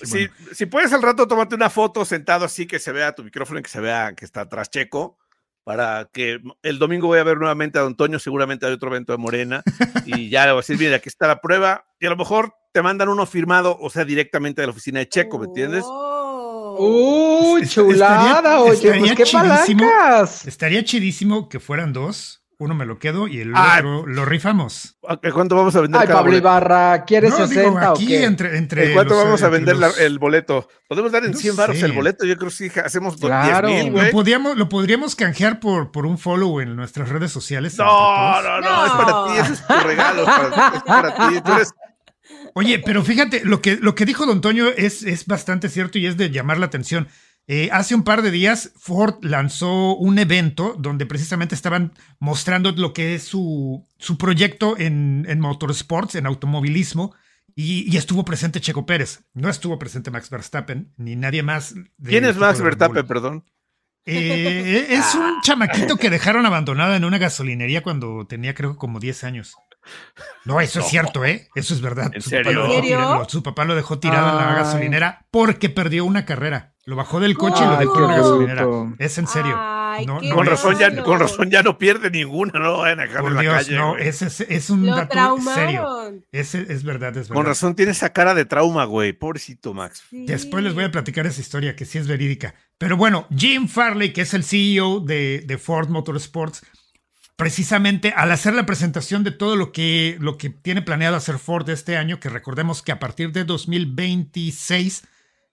Si, bueno. si puedes al rato, tómate una foto sentado así que se vea tu micrófono y que se vea que está atrás Checo. para que el domingo voy a ver nuevamente a Don Toño, seguramente hay otro evento de Morena, <laughs> y ya le voy a decir, mira, aquí está la prueba, y a lo mejor te mandan uno firmado, o sea, directamente de la oficina de Checo, ¿me entiendes? Oh. Uy, chulada, oye, pues qué chidísimo, palancas. estaría chidísimo que fueran dos. Uno me lo quedo y el Ay. otro lo rifamos. ¿A ¿Cuánto vamos a vender Ay, cada Pablo boleto? Ibarra, ¿quieres No, digo, 60 o aquí qué? entre, entre ¿En cuánto los- vamos a entre vender la- el boleto? ¿Podemos dar en No 100 baros el boleto? Yo creo que sí, hacemos do- Claro. 10 mil, Lo, lo podríamos canjear por, por un follow en nuestras redes sociales. No, no, no, es para ti, eso es tu regalo, es para, es para ti. Tú eres- Oye, pero fíjate, lo que, lo que dijo Don Toño es, es bastante cierto y es de llamar la atención. Eh, hace un par de días Ford lanzó un evento donde precisamente estaban mostrando lo que es su, su proyecto en, en motorsports, en automovilismo, y, y estuvo presente Checo Pérez. No estuvo presente Max Verstappen, ni nadie más. ¿Quién es Max Verstappen, perdón? Eh, es un chamaquito que dejaron abandonado en una gasolinería cuando tenía creo como 10 años. No, eso es cierto, ¿eh? Eso es verdad. ¿En su, Papá serio? lo dejó ¿En serio? tirado, su papá lo dejó tirado en la gasolinera porque perdió una carrera. Lo bajó del coche y lo dejó en la gasolinera. Es en serio. Ay, No, qué no Con razón, ya, malo. con razón ya no pierde ninguna, no lo vayan a dejar Por en la Dios, calle. no, güey. es, un Lo dato serio. traumaron. Es, es verdad, es verdad. Con razón tiene esa cara de trauma, güey. Pobrecito Max. Sí. Después les voy a platicar esa historia que sí es verídica. Pero bueno, Jim Farley, que es el CEO de, de Ford Motorsports, precisamente al hacer la presentación de todo lo que, lo que tiene planeado hacer Ford este año, que recordemos que a partir de 2026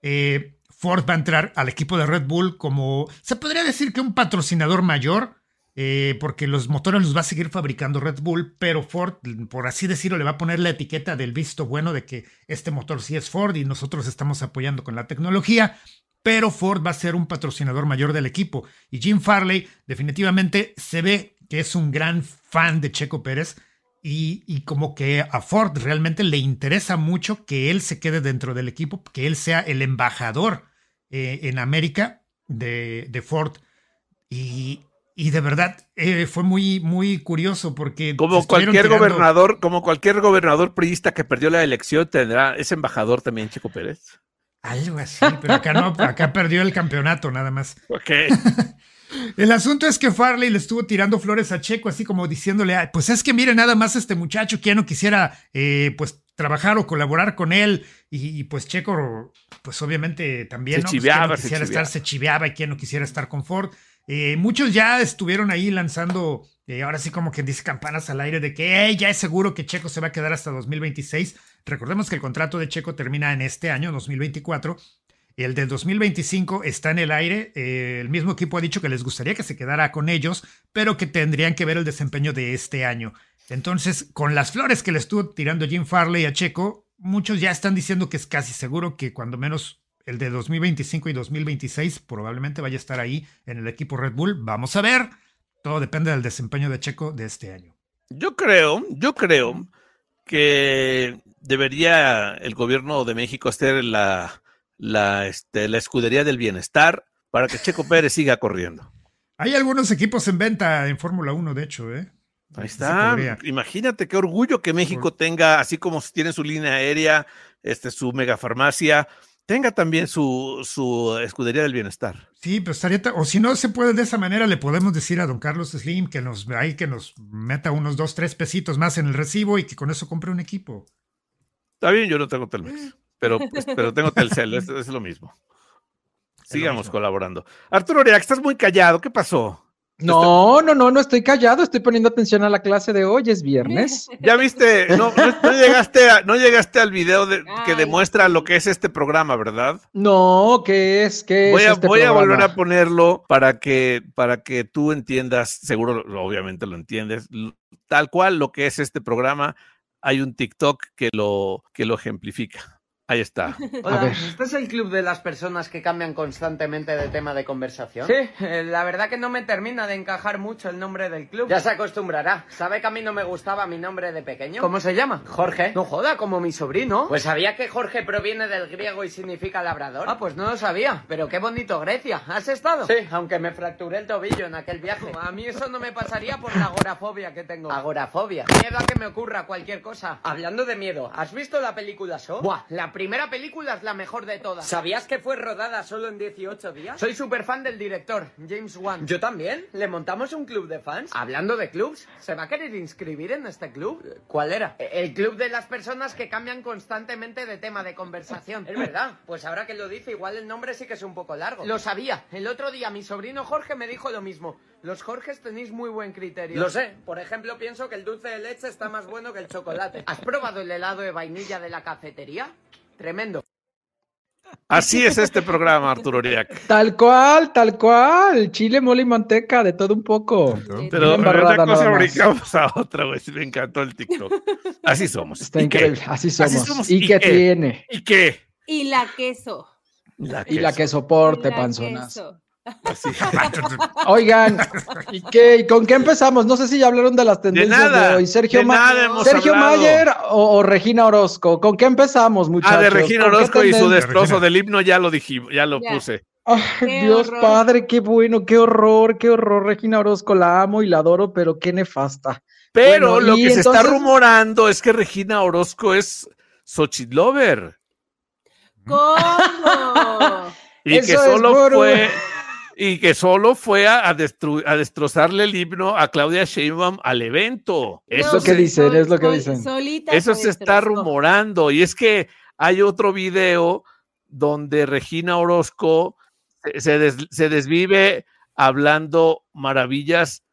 eh, Ford va a entrar al equipo de Red Bull como, se podría decir que un patrocinador mayor, eh, porque los motores los va a seguir fabricando Red Bull, pero Ford, por así decirlo, le va a poner la etiqueta del visto bueno de que este motor sí es Ford y nosotros estamos apoyando con la tecnología. Pero Ford va a ser un patrocinador mayor del equipo. Y Jim Farley definitivamente se ve que es un gran fan de Checo Pérez. Y, y como que a Ford realmente le interesa mucho que él se quede dentro del equipo, que él sea el embajador eh, en América de, de Ford. Y, y de verdad eh, fue muy, muy curioso porque... Como cualquier tirando- gobernador, como cualquier gobernador priista que perdió la elección, tendrá ese embajador también, Chico Pérez. Algo así, pero acá no, acá perdió el campeonato nada más. Ok. <laughs> El asunto es que Farley le estuvo tirando flores a Checo, así como diciéndole, "Ay, pues es que mire nada más este muchacho que ya no quisiera, eh, pues trabajar o colaborar con él y, y, pues Checo, pues obviamente también Se ¿no? Pues, chiveaba, ¿quién no se quisiera chiveaba. estar, se chiveaba y quien no quisiera estar con Ford. Eh, muchos ya estuvieron ahí lanzando, eh, ahora sí como que dice campanas al aire de que "Ey, ya es seguro que Checo se va a quedar hasta 2026. Recordemos que el contrato de Checo termina en este año, 2024. El del 2025 está en el aire. eh, el mismo equipo ha dicho que les gustaría que se quedara con ellos, pero que tendrían que ver el desempeño de este año. Entonces, con las flores que le estuvo tirando Jim Farley a Checo, muchos ya están diciendo que es casi seguro que cuando menos el de 2025 y 2026 probablemente vaya a estar ahí en el equipo Red Bull. Vamos a ver. Todo depende del desempeño de Checo de este año. Yo creo, yo creo que debería el gobierno de México hacer la, la, este, la escudería del bienestar para que Checo Pérez siga corriendo. Hay algunos equipos en venta en Fórmula 1, de hecho, ¿eh? Ahí está. Imagínate qué orgullo que México tenga, así como tiene su línea aérea, este, su megafarmacia, tenga también su, su escudería del bienestar. Sí, pero estaría, ta- o si no se puede de esa manera, le podemos decir a don Carlos Slim que nos ahí que nos meta unos dos, tres pesitos más en el recibo y que con eso compre un equipo. Está bien, yo no tengo Telmex, pero, pues, pero tengo Telcel, es, es lo mismo. <laughs> Sigamos mismo. colaborando. Arturo Oriac, estás muy callado, ¿qué pasó? No, no, no, no estoy callado, estoy poniendo atención a la clase de hoy, es viernes. <laughs> ¿Ya viste? No, no, no llegaste, a- no llegaste al video de- que demuestra lo que es este programa, ¿verdad? No, ¿qué es? ¿Qué Voy es a, este voy a volver a ponerlo para que, para que tú entiendas, seguro, obviamente lo entiendes, tal cual lo que es este programa. Hay un TikTok que lo, que lo ejemplifica. Ahí está. <laughs> Hola. ¿este es el club de las personas que cambian constantemente de tema de conversación? Sí, eh, la verdad que no me termina de encajar mucho el nombre del club. Ya se acostumbrará. ¿Sabe que a mí no me gustaba mi nombre de pequeño? ¿Cómo se llama? Jorge. No joda, como mi sobrino. Pues sabía que Jorge proviene del griego y significa labrador. Ah, pues no lo sabía. Pero qué bonito Grecia. ¿Has estado? Sí, aunque me fracturé el tobillo en aquel viaje. <laughs> A mí eso no me pasaría por la agorafobia que tengo. Agorafobia. Miedo a que me ocurra cualquier cosa. Hablando de miedo, ¿has visto la película So? Buah, la primera película es la mejor de todas. ¿Sabías que fue rodada solo en 18 días? Soy súper fan del director, James Wan. Yo también. ¿Le montamos un club de fans? Hablando de clubs, ¿se va a querer inscribir en este club? ¿Cuál era? El club de las personas que cambian constantemente de tema de conversación. Es verdad. Pues ahora que lo dice, igual el nombre sí que es un poco largo. Lo sabía. El otro día mi sobrino Jorge me dijo lo mismo. Los Jorges tenéis muy buen criterio. Lo sé. Por ejemplo, pienso que el dulce de leche está más bueno que el chocolate. ¿Has probado el helado de vainilla de la cafetería? Tremendo. Así es este programa, Arturo Uriac. <laughs> Tal cual, tal cual. Chile, mole y manteca, de todo un poco. Pero de una cosa nada más. brincamos a otra, güey. Me encantó el TikTok. Así somos. Está ¿Y qué? increíble. Así somos. ¿Y, ¿Y qué tiene? ¿Y qué? Y la queso. La Y la queso. que soporte, y la panzonas. queso. Así. <laughs> Oigan, ¿y qué? ¿Y con qué empezamos? No sé si ya hablaron de las De tendencias de, nada. hoy. Sergio, de Ma- Sergio. Mayer o, o Regina Orozco. ¿Con qué empezamos, muchachos? Ah, de Regina ¿Con qué Orozco y su destrozo del himno ya lo dijimos, ya lo puse. Ay, Qué Dios horror. padre, qué bueno, qué horror, qué horror. Regina Orozco, la amo y la adoro, pero qué nefasta. Pero Bueno, lo que se está rumorando es que Regina Orozco es Xochitl Lover. ¿Cómo? Y Eso que solo por- fue y que solo fue a, a destru- a destrozarle el himno a Claudia Sheinbaum al evento. Eso, lo que dicen, es lo que dicen. Solita eso se está rumorando. Y es que hay otro video donde Regina Orozco se, se des- se desvive hablando maravillas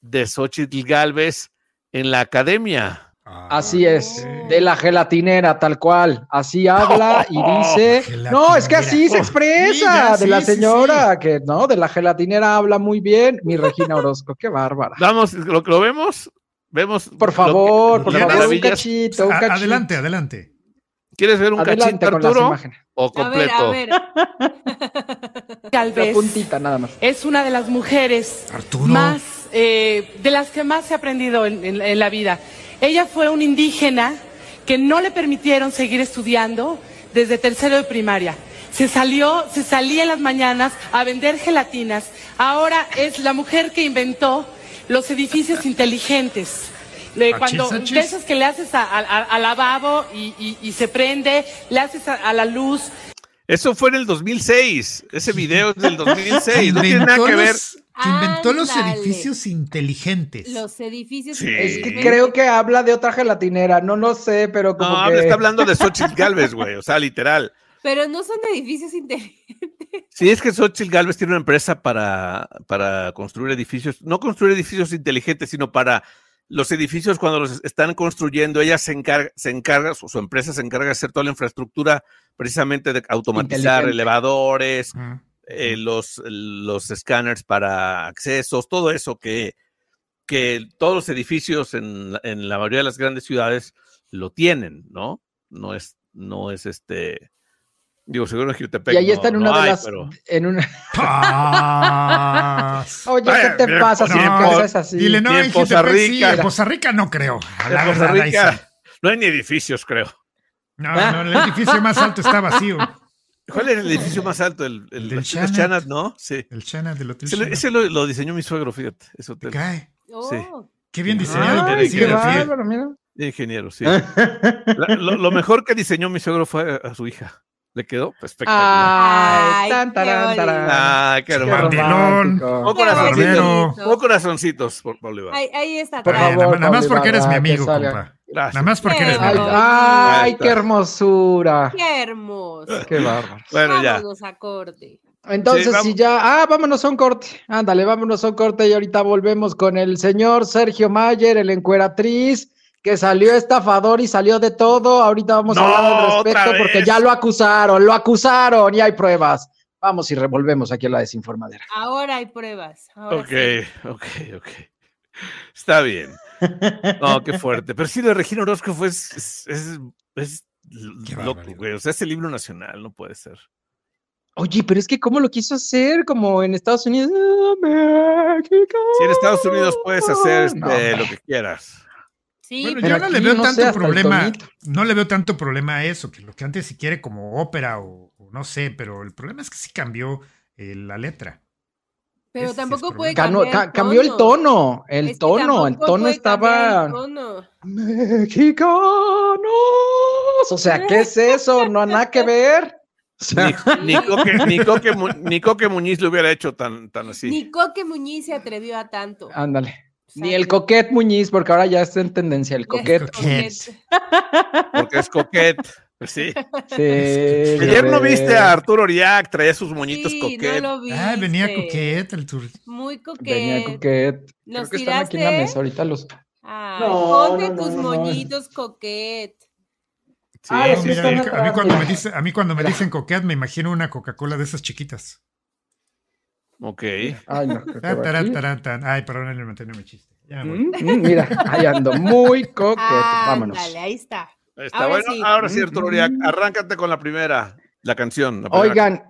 de Xochitl Galvez en la academia. Así es, Oh. de la gelatinera, tal cual. Así habla <laughs> y dice. No, es que así se expresa Sí, ya, de la sí, sí, señora, que no, de la gelatinera habla muy bien. Mi Regina Orozco, qué bárbara. Vamos, ¿lo, lo vemos? Vemos. Por que- favor, por favor, un cachito, un A- cachito. adelante, adelante. ¿Quieres ver un Adelante cachito, con las Arturo? imágenes. ¿O A ver, completo? a ver. <laughs> La Galvez puntita, nada más. es una de las mujeres Arturo. más, eh, de las que más se ha aprendido en, en- en la vida. Ella fue un indígena que no le permitieron seguir estudiando desde tercero de primaria. Se salió, se salía en las mañanas a vender gelatinas. Ahora es la mujer que inventó los edificios inteligentes. De Achis, cuando de esos que le haces a- a- a- al lavabo y, y- y se prende, le haces a- a la luz, Eso fue en el 2006. Ese video es del 2006. No tiene nada que ver. Que inventó los edificios inteligentes. Los edificios. Sí. Es que inteligentes. creo que habla de otra gelatinera, no lo sé, pero como No, que. habla- está hablando de Xochitl Galvez, güey. O sea, literal. Pero no son edificios inteligentes. Sí, es que Xochitl Galvez tiene una empresa para, para construir edificios, no construir edificios inteligentes, sino para los edificios cuando los están construyendo, ella se encarga, se encarga su, su empresa se encarga de hacer toda la infraestructura precisamente de automatizar elevadores, Mm. Eh, los, los escáneres para accesos, todo eso que, que todos los edificios en, la- en la mayoría de las grandes ciudades lo tienen, ¿no? No es, no es este, digo, seguro en Jutepec Y ahí no- está en no una de hay, las. pero- En una... Paz. <laughs> Oye, ¿qué te pasa si no, piensas así? Dile, no, en Poza sí, Rica. en Poza Rica no creo. A la sí. Rica no hay ni edificios, creo. No, no, el edificio más alto está vacío. <laughs> ¿Cuál es el edificio más alto? El, el, del Chanat. Chanat, ¿no? Sí. El Chana del Hotel Ese, lo- Sheraton. ese lo, lo diseñó mi suegro, fíjate. Ese hotel. Cae. Oh, Qué bien diseñado. Ay, Ay, parecía qué bárbaro, mira. Ingeniero, sí. <laughs> La- lo, lo mejor que diseñó mi suegro fue a, a su hija. Le quedó espectacular. Ay, Ay, tan, qué tarán, bonito. tarán. Ah, qué. Pon Qué corazoncitos. Pon corazoncitos, por Bolívar. ahí, ahí está. Por. Eh, favor, nada, nada más Pablo porque eres mi amigo, compa. Gracias. Nada más porque Qué eres mi Ay, ay, qué hermosura. Qué hermoso. Qué bárbaro. Bueno, ya. Vámonos a corte. Entonces, Sí, si ya. Ah, vámonos a un corte. Ándale, vámonos a un corte y ahorita volvemos con el señor Sergio Mayer, el encueratriz, que salió estafador y salió de todo. Ahorita vamos a No, hablar al respecto porque ya lo acusaron, lo acusaron y hay pruebas. Vamos y revolvemos aquí a la desinformadera. Ahora hay pruebas. Ahora Ok, sí. ok, ok. Está bien. No, qué fuerte. Pero sí, lo de Regina Orozco fue. Es, es, es- loco, güey. O sea, es el libro nacional, no puede ser. Oye, pero es que ¿cómo lo quiso hacer? Como en Estados Unidos. ¡Ah, México! Si en Estados Unidos puedes hacer este, No, lo que quieras. Sí, Bueno, pero yo no le veo no tanto problema. No le veo tanto problema a eso, que lo que antes si quiere como ópera o, o no sé, pero el problema es que sí cambió eh, la letra. Pero tampoco es puede cambiar ca- cambió el tono, el Es que tono, el tono estaba el tono. mexicanos. O sea, ¿qué es eso? No ha nada que ver. O sea, Ni, ni <laughs> Coque, ni, Coque Mu- ni Coque Muñiz lo hubiera hecho tan, tan así. Ni Coque Muñiz se atrevió a tanto. ándale. Ni sea, el coquet Muñiz, porque ahora ya está en tendencia el coquet. Porque es coquet. Pues sí. <laughs> Sí, Ayer no viste a Arturo Oriac, traía sus moñitos Sí, coquet. no lo vi. Ah, venía coquete el tour. Muy Venía coquet. coquet. ¿Nos Creo que están aquí en la tiraste? mesa ahorita los. Ay, No, ponte no, no, tus no, no. moñitos coquet. Sí. Ah, a mí cuando me mira. dice, a mí cuando me Mira. dicen coquet me imagino una Coca-Cola de esas chiquitas. Ok. Ay, no, va tarán, tarán, tan. Ay, perdón, le mantengo mi chiste. Ya. Mm, mm, Mira, ahí ando, muy coquet. Vámonos. Ándale, ahí está. Está Ahora bueno. sí. Ahora sí, Arturo arráncate con la primera, la canción. la primera Oigan,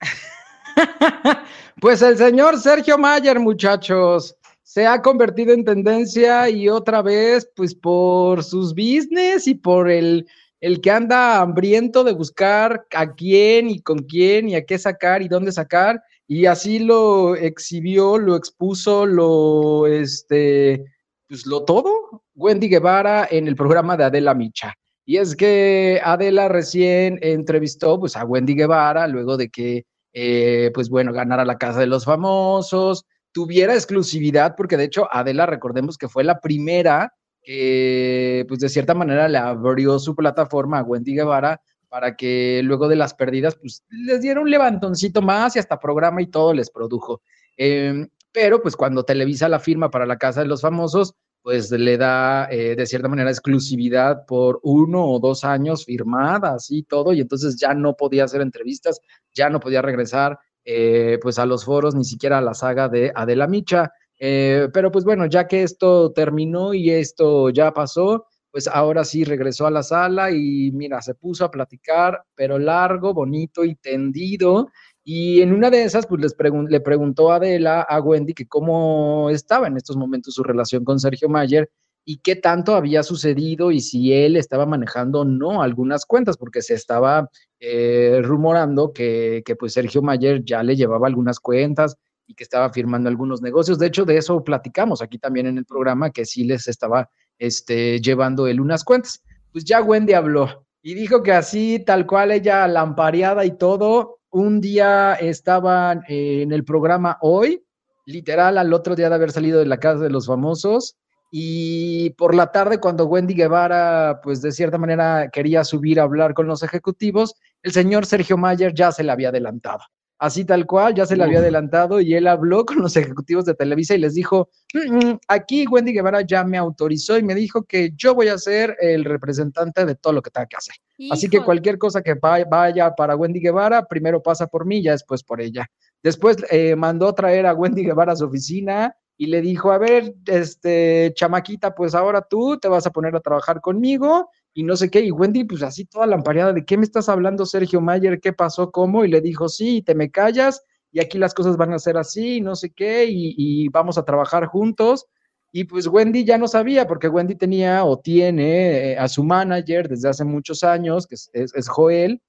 <laughs> pues el señor Sergio Mayer, muchachos, se ha convertido en tendencia y otra vez, pues por sus business y por el, el que anda hambriento de buscar a quién y con quién y a qué sacar y dónde sacar. Y así lo exhibió, lo expuso, lo, este, pues lo todo, Wendy Guevara en el programa de Adela Micha. Y es que Adela recién entrevistó pues, a Wendy Guevara luego de que, eh, pues bueno, ganara la Casa de los Famosos, tuviera exclusividad, porque de hecho Adela, recordemos que fue la primera que, pues de cierta manera, le abrió su plataforma a Wendy Guevara para que luego de las pérdidas, pues les diera un levantoncito más y hasta programa y todo les produjo. Eh, pero pues cuando Televisa la firma para la Casa de los Famosos, pues le da eh, de cierta manera exclusividad por uno o dos años firmadas y todo, y entonces ya no podía hacer entrevistas, ya no podía regresar eh, pues a los foros, ni siquiera a la saga de Adela Micha. Eh, pero pues bueno, ya que esto terminó y esto ya pasó, pues ahora sí regresó a la sala y mira, se puso a platicar, pero largo, bonito y tendido. Y en una de esas, pues les pregun le preguntó a Adela, a Wendy, que cómo estaba en estos momentos su relación con Sergio Mayer y qué tanto había sucedido y si él estaba manejando o no algunas cuentas, porque se estaba eh, rumorando que, que pues Sergio Mayer ya le llevaba algunas cuentas y que estaba firmando algunos negocios. De hecho, de eso platicamos aquí también en el programa, que sí les estaba este, llevando él unas cuentas. Pues ya Wendy habló y dijo que así, tal cual ella lampareada y todo, un día estaban eh, en el programa hoy, literal al otro día de haber salido de la casa de los famosos, y por la tarde cuando Wendy Guevara, pues de cierta manera quería subir a hablar con los ejecutivos, el señor Sergio Mayer ya se le había adelantado. Así tal cual, ya se le había adelantado y él habló <laughs> con los ejecutivos de Televisa y les dijo, "Mm, mm, aquí Wendy Guevara ya me autorizó y me dijo que yo voy a ser el representante de todo lo que tenga que hacer. Así que cualquier cosa que va- vaya para Wendy Guevara, primero pasa por mí, ya después por ella. Después eh, mandó traer a Wendy Guevara a su oficina y le dijo, a ver, este, chamaquita, pues ahora tú te vas a poner a trabajar conmigo y no sé qué. Y Wendy, pues así toda lampareada, ¿de qué me estás hablando, Sergio Mayer? ¿Qué pasó? ¿Cómo? Y le dijo, sí, te me callas y aquí las cosas van a ser así, no sé qué, y, vamos a trabajar juntos. Y pues Wendy ya no sabía, porque Wendy tenía o tiene eh, a su manager desde hace muchos años, que es, Joel,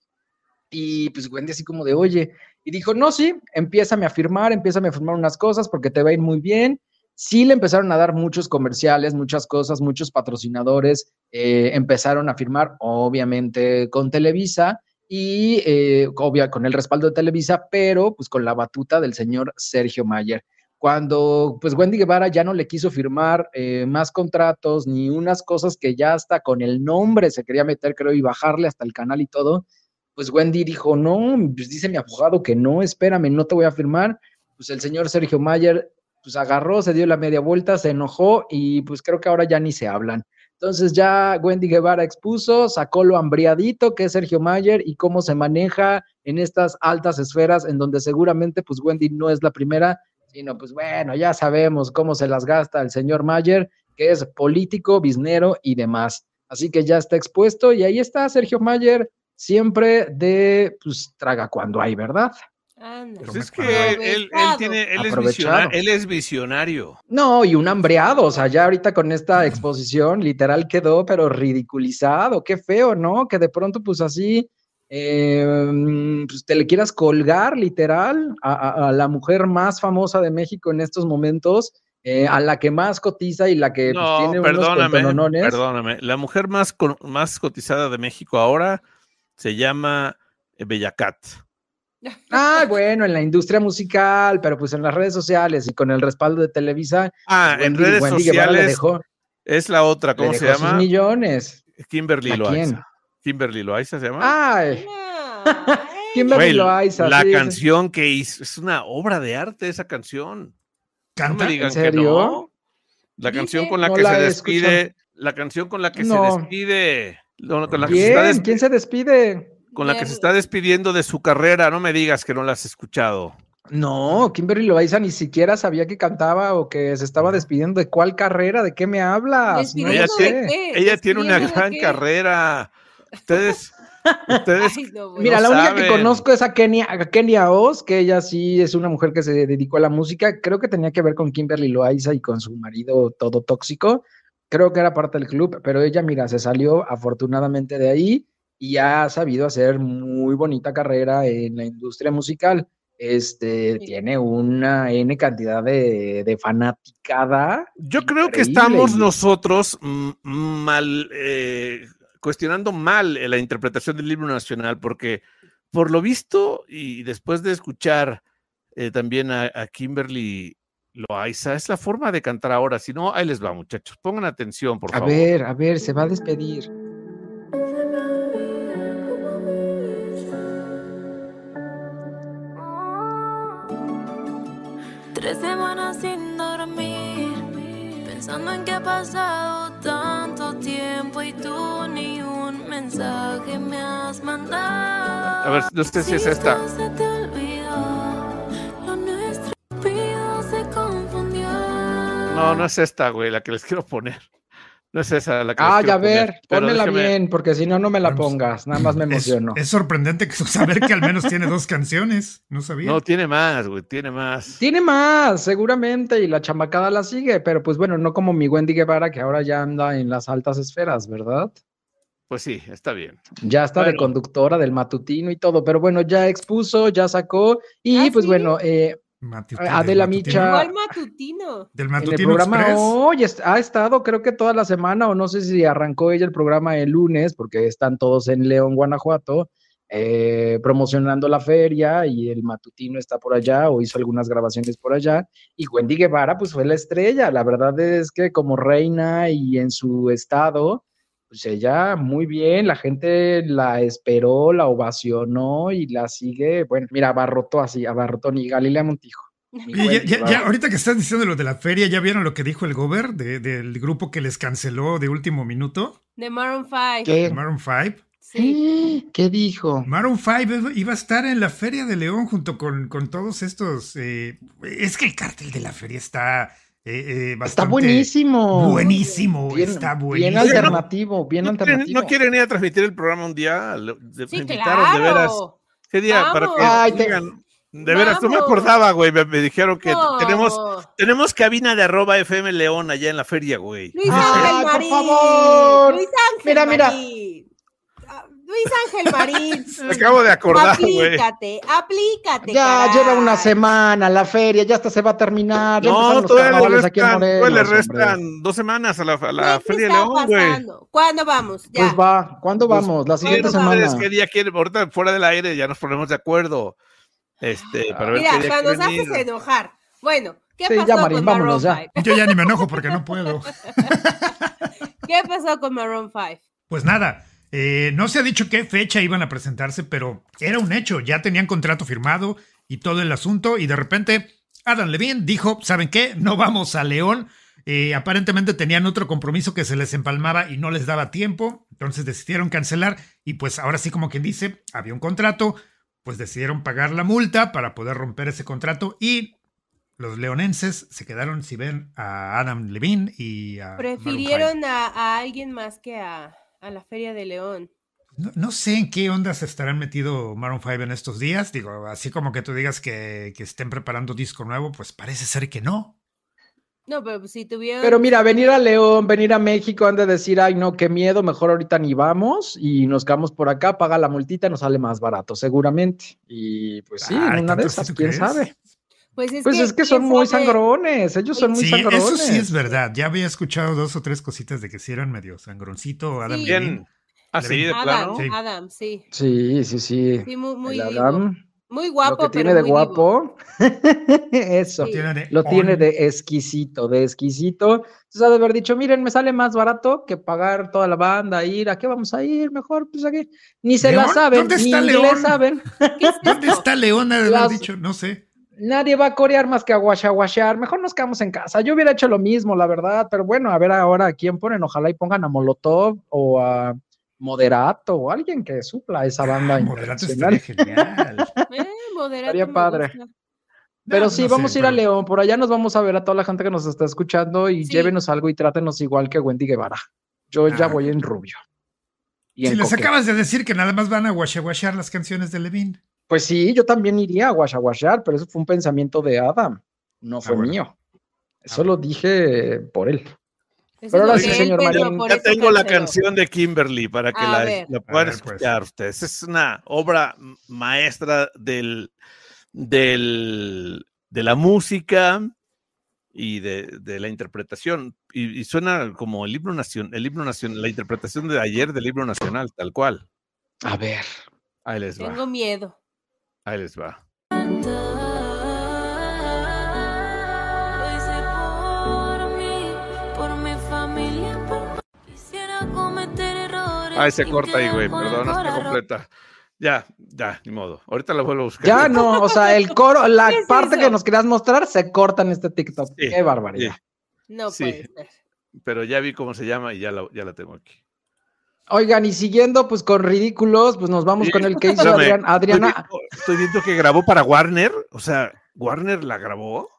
y pues Wendy así como de, oye, y dijo, no, sí, empiézame a firmar, empiézame a firmar unas cosas porque te va a ir muy bien. Sí le empezaron a dar muchos comerciales, muchas cosas, muchos patrocinadores, eh, empezaron a firmar, obviamente, con Televisa y eh, obvia, con el respaldo de Televisa, pero pues con la batuta del señor Sergio Mayer cuando pues Wendy Guevara ya no le quiso firmar eh, más contratos ni unas cosas que ya hasta con el nombre se quería meter, creo, y bajarle hasta el canal y todo, pues Wendy dijo, no, pues dice mi abogado que no, espérame, no te voy a firmar. Pues el señor Sergio Mayer pues agarró, se dio la media vuelta, se enojó y pues creo que ahora ya ni se hablan. Entonces ya Wendy Guevara expuso, sacó lo hambriadito que es Sergio Mayer y cómo se maneja en estas altas esferas en donde seguramente pues Wendy no es la primera, sino pues bueno, ya sabemos cómo se las gasta el señor Mayer, que es político, biznero y demás. Así que ya está expuesto y ahí está Sergio Mayer, siempre de pues traga cuando hay, ¿verdad? Anda. Pues es que él, él tiene, él, es visionario, él es visionario. No, y un hambreado, o sea, ya ahorita con esta exposición literal quedó, pero ridiculizado, qué feo, ¿no? Que de pronto, pues así, eh, pues te le quieras colgar literal a, a- a la mujer más famosa de México en estos momentos, eh, a la que más cotiza y la que pues, No, tiene unos perdóname, cuentononones. perdóname. La mujer más, con- más cotizada de México ahora se llama Bellacat. Ah, <laughs> bueno, en la industria musical, pero pues en las redes sociales y con el respaldo de Televisa. Ah, en Wendy- redes Wendy le sociales dejó- es la otra, le ¿cómo se dejó sus llama? millones. Kimberly ¿A quién? Loaiza. Kimberly Loaiza se llama. Ay, <laughs> Kimberly Güey, Loaiza. la sí, sí. canción que hizo es una obra de arte esa canción. ¿Canta? No me digan ¿En que serio? no. La canción con la No que la se despide, la canción con la que No. se despide, no, con la que se está ¿Quién? ¿Quién se despide? Con la que se está despidiendo de su carrera, no me digas que no la has escuchado. No, Kimberly Loaiza ni siquiera sabía que cantaba o que se estaba despidiendo de cuál carrera, de qué me hablas. No Ella tiene, sé. ella tiene una ¿Despidiendo de gran qué? carrera. Ustedes, <laughs> ustedes Ay, no. Mira, la única que conozco es a Kenia, a Kenia Oz, que ella sí es una mujer que se dedicó a la música. Creo que tenía que ver con Kimberly Loaiza y con su marido todo tóxico. Creo que era parte del club, pero ella, mira, se salió afortunadamente de ahí y ha sabido hacer muy bonita carrera en la industria musical. Este tiene una N cantidad de, de fanaticada. Yo creo que estamos nosotros mal, eh, cuestionando mal la interpretación del libro nacional, porque por lo visto, y después de escuchar eh, también a, a Kimberly Loaiza, es la forma de cantar ahora. Si no, ahí les va, muchachos. Pongan atención, por A favor. ver, a ver, se va a despedir. Tres semanas sin dormir, pensando en que ha pasado tanto tiempo y tú ni un mensaje me has mandado. A ver, no sé si es esta. No, no es esta, güey, la que les quiero poner. No es esa la que Ah, ya poner, ver, pónmela déjeme- bien, porque si no, no me la Vamos. pongas. Nada más me Es, emociono. es sorprendente que <laughs> saber que al menos tiene dos canciones. No sabía. No, tiene más, güey, tiene más. Tiene más, seguramente, y la chamacada la sigue, pero pues bueno, no como mi Wendy Guevara, que ahora ya anda en las altas esferas, ¿verdad? Pues sí, está bien. Ya está de conductora del matutino y todo, pero bueno, ya expuso, ya sacó, y ¿Ah, pues sí? bueno, eh, Matutino, del Adela matutino. Micha ¿Cuál matutino? Del en el Matutino programa Express. hoy est- ha estado, creo que toda la semana, o no sé si arrancó ella el programa el lunes, porque están todos en León, Guanajuato, eh, promocionando la feria y el matutino está por allá o hizo algunas grabaciones por allá. Y Wendy Guevara, pues fue la estrella. La verdad es que como reina y en su estado, pues ella muy bien, la gente la esperó, la ovacionó y la sigue. Bueno, mira, abarrotó así, abarrotó ni Galilea Montijo. <laughs> ya, ya- ya, ahorita que estás diciendo lo de la feria, ¿ya vieron lo que dijo el Gober de- del grupo que les canceló de último minuto? De Maroon 5. ¿Qué? Maroon 5. Sí. <gasps> ¿Qué dijo? Maroon 5 iba a estar en la Feria de León junto con, con todos estos. eh, es que el cartel de la feria está eh, eh, Está buenísimo. Buenísimo, Bien, está bien buenísimo. alternativo, bien ¿No quieren, alternativo. no quieren ir a transmitir el programa un día? De- Sí, me invitaron de veras. claro. ¿Qué día? Para que Ay, te-. De veras, no me acordaba, güey. Me, me dijeron que No. tenemos, tenemos cabina de arroba FM León allá en la feria, güey. Luis Ay, Ángel por Marín. favor. Luis Ángel Mira, mira. Marín. Ah, Luis Ángel Marín. <laughs> Me acabo de acordar. Aplícate, aplícate. Ya caray. lleva una semana la feria, ya hasta se va a terminar. No, todavía le restan, le restan dos semanas a la, a ¿Qué la te Feria de León, güey. ¿Cuándo vamos? Ya. Pues va, ¿cuándo Pues, vamos? La siguiente semana. ¿Qué día quieren? Ahorita fuera del aire ya nos ponemos de acuerdo. Este, para ver Mira, qué día cuando nos haces enojar. Bueno, ¿qué Sí, pasó ya, Marín, con vámonos, Maroon ya. 5? Yo ya ni me enojo porque no puedo. <laughs> ¿Qué pasó con Maroon 5? Pues nada, eh, no se ha dicho qué fecha iban a presentarse, pero era un hecho, ya tenían contrato firmado y todo el asunto, y de repente Adam Levine dijo, ¿saben qué? No vamos a León. Eh, aparentemente tenían otro compromiso que se les empalmaba y no les daba tiempo, entonces decidieron cancelar y pues ahora sí como quien dice, había un contrato, pues decidieron pagar la multa para poder romper ese contrato y los leonenses se quedaron, si ven, a Adam Levine y a... Prefirieron a alguien más que a, a la Feria de León. No, no sé en qué onda se estarán metido Maroon 5 en estos días. Digo, así como que tú digas que, que estén preparando disco nuevo, pues parece ser que no. No, pero si tuvieron. Pero mira, venir a León, venir a México, han de decir, ay, no, qué miedo, mejor ahorita ni vamos y nos quedamos por acá, paga la multita, nos sale más barato, seguramente. Y pues sí, Ay, en una de ¿tanto sí esas, quién crees? sabe. Pues es Pues que, es que son muy sangrones, ellos son muy Sí, sangrones. eso sí es verdad. Ya había escuchado dos o tres cositas de que sí eran medio sangroncito. Adam Sí. Levine. Bien. Así de Adam, plano. Sí. Adam, sí. Sí, sí, sí. Sí, muy, muy. Adam, Muy lo guapo, que tiene pero de guapo, <laughs> eso. Sí. Tiene de Lo tiene de exquisito, de exquisito. Entonces ha de haber dicho, miren, me sale más barato que pagar toda la banda, ir, ¿a qué vamos a ir? Mejor, pues aquí. Ni se la saben, ¿Dónde ni está inglés León? saben. ¿Qué es ¿Dónde está León? Ha de haber dicho, no sé. Nadie va a corear más que a guachaguachear. Mejor nos quedamos en casa. Yo hubiera hecho lo mismo, la verdad, pero bueno, a ver ahora a quién ponen. Ojalá y pongan a Molotov o a Moderato o alguien que supla esa banda Ah, Moderato internacional. estaría genial. <laughs> Eh, moderato Estaría padre. Pero No, sí, no sé, vamos a ir a León. Por allá nos vamos a ver a toda la gente que nos está escuchando y Sí. llévenos algo y trátenos igual que Wendy Guevara. Yo ya Ah. voy en rubio. Y Si en les acabas de decir que nada más van a guachaguachar las canciones de Levine. Pues sí, yo también iría a guachaguachar, pero eso fue un pensamiento de Adam, no fue Ah, bueno. mío. Eso bueno. lo dije por él. Pero ahora sí, señor Marín. Ya tengo la canción de Kimberly para que la, la puedan ver, pues. escuchar ustedes. Es una obra maestra del, del, de la música y de, de la interpretación. Y, y suena como el himno nacional, el nacional, la interpretación de ayer del himno nacional, tal cual. A ver. Ahí les va. Tengo miedo. Ahí les va. Ahí se corta ahí, güey. Perdón, está corazón completa. Ya, ya, ni modo. Ahorita la vuelvo a buscar. Ya <laughs> no, o sea, el coro, la ¿Qué es parte eso? que nos querías mostrar se corta en este TikTok. Sí, Qué barbaridad. sí, No Sí. puede ser. pero ya vi cómo se llama y ya la, ya la tengo aquí. Oigan, y siguiendo pues con ridículos, pues nos vamos Sí, con el que hizo Adrián- Adriana. Estoy viendo, estoy viendo que grabó para Warner. O sea, Warner la grabó.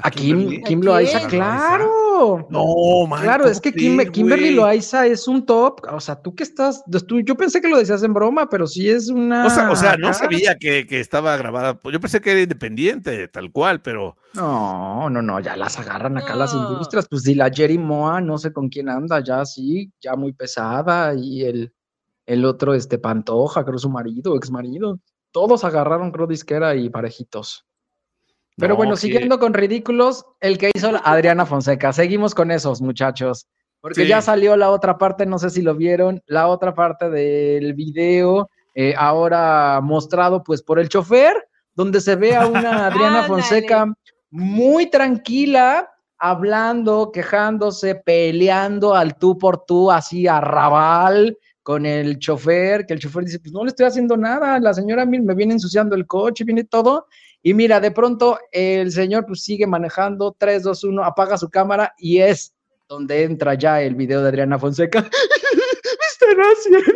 A Kim, Kimberly? Kim ¿A Loaiza, claro. No, man. Claro, ¿cómo es que Kim- Kimberly? Loaiza es un top. O sea, tú que estás. tú- yo pensé que lo decías en broma, pero sí es una. O sea, o sea, no sabía que, que estaba grabada. Yo pensé que era independiente, tal cual, pero No, no, no, ya las agarran acá las industrias. Pues di la Jerry Moa, no sé con quién anda, ya sí, ya muy pesada. Y el, el otro, este Pantoja, creo su marido, ex marido. Todos agarraron, creo, disquera y parejitos. Pero No, bueno, que- siguiendo con ridículos, el que hizo la- Adriana Fonseca. Seguimos con esos, muchachos. Porque Sí. ya salió la otra parte, no sé si lo vieron, la otra parte del video, eh, ahora mostrado pues por el chofer, donde se ve a una <laughs> Adriana. Fonseca muy tranquila, hablando, quejándose, peleando al tú por tú, así a rabal con el chofer, que el chofer dice, pues no le estoy haciendo nada, la señora me viene ensuciando el coche, viene todo, y mira, de pronto el señor pues sigue manejando, 3, 2, 1, apaga su cámara y es donde entra ya el video de Adriana Fonseca. <laughs> Están haciendo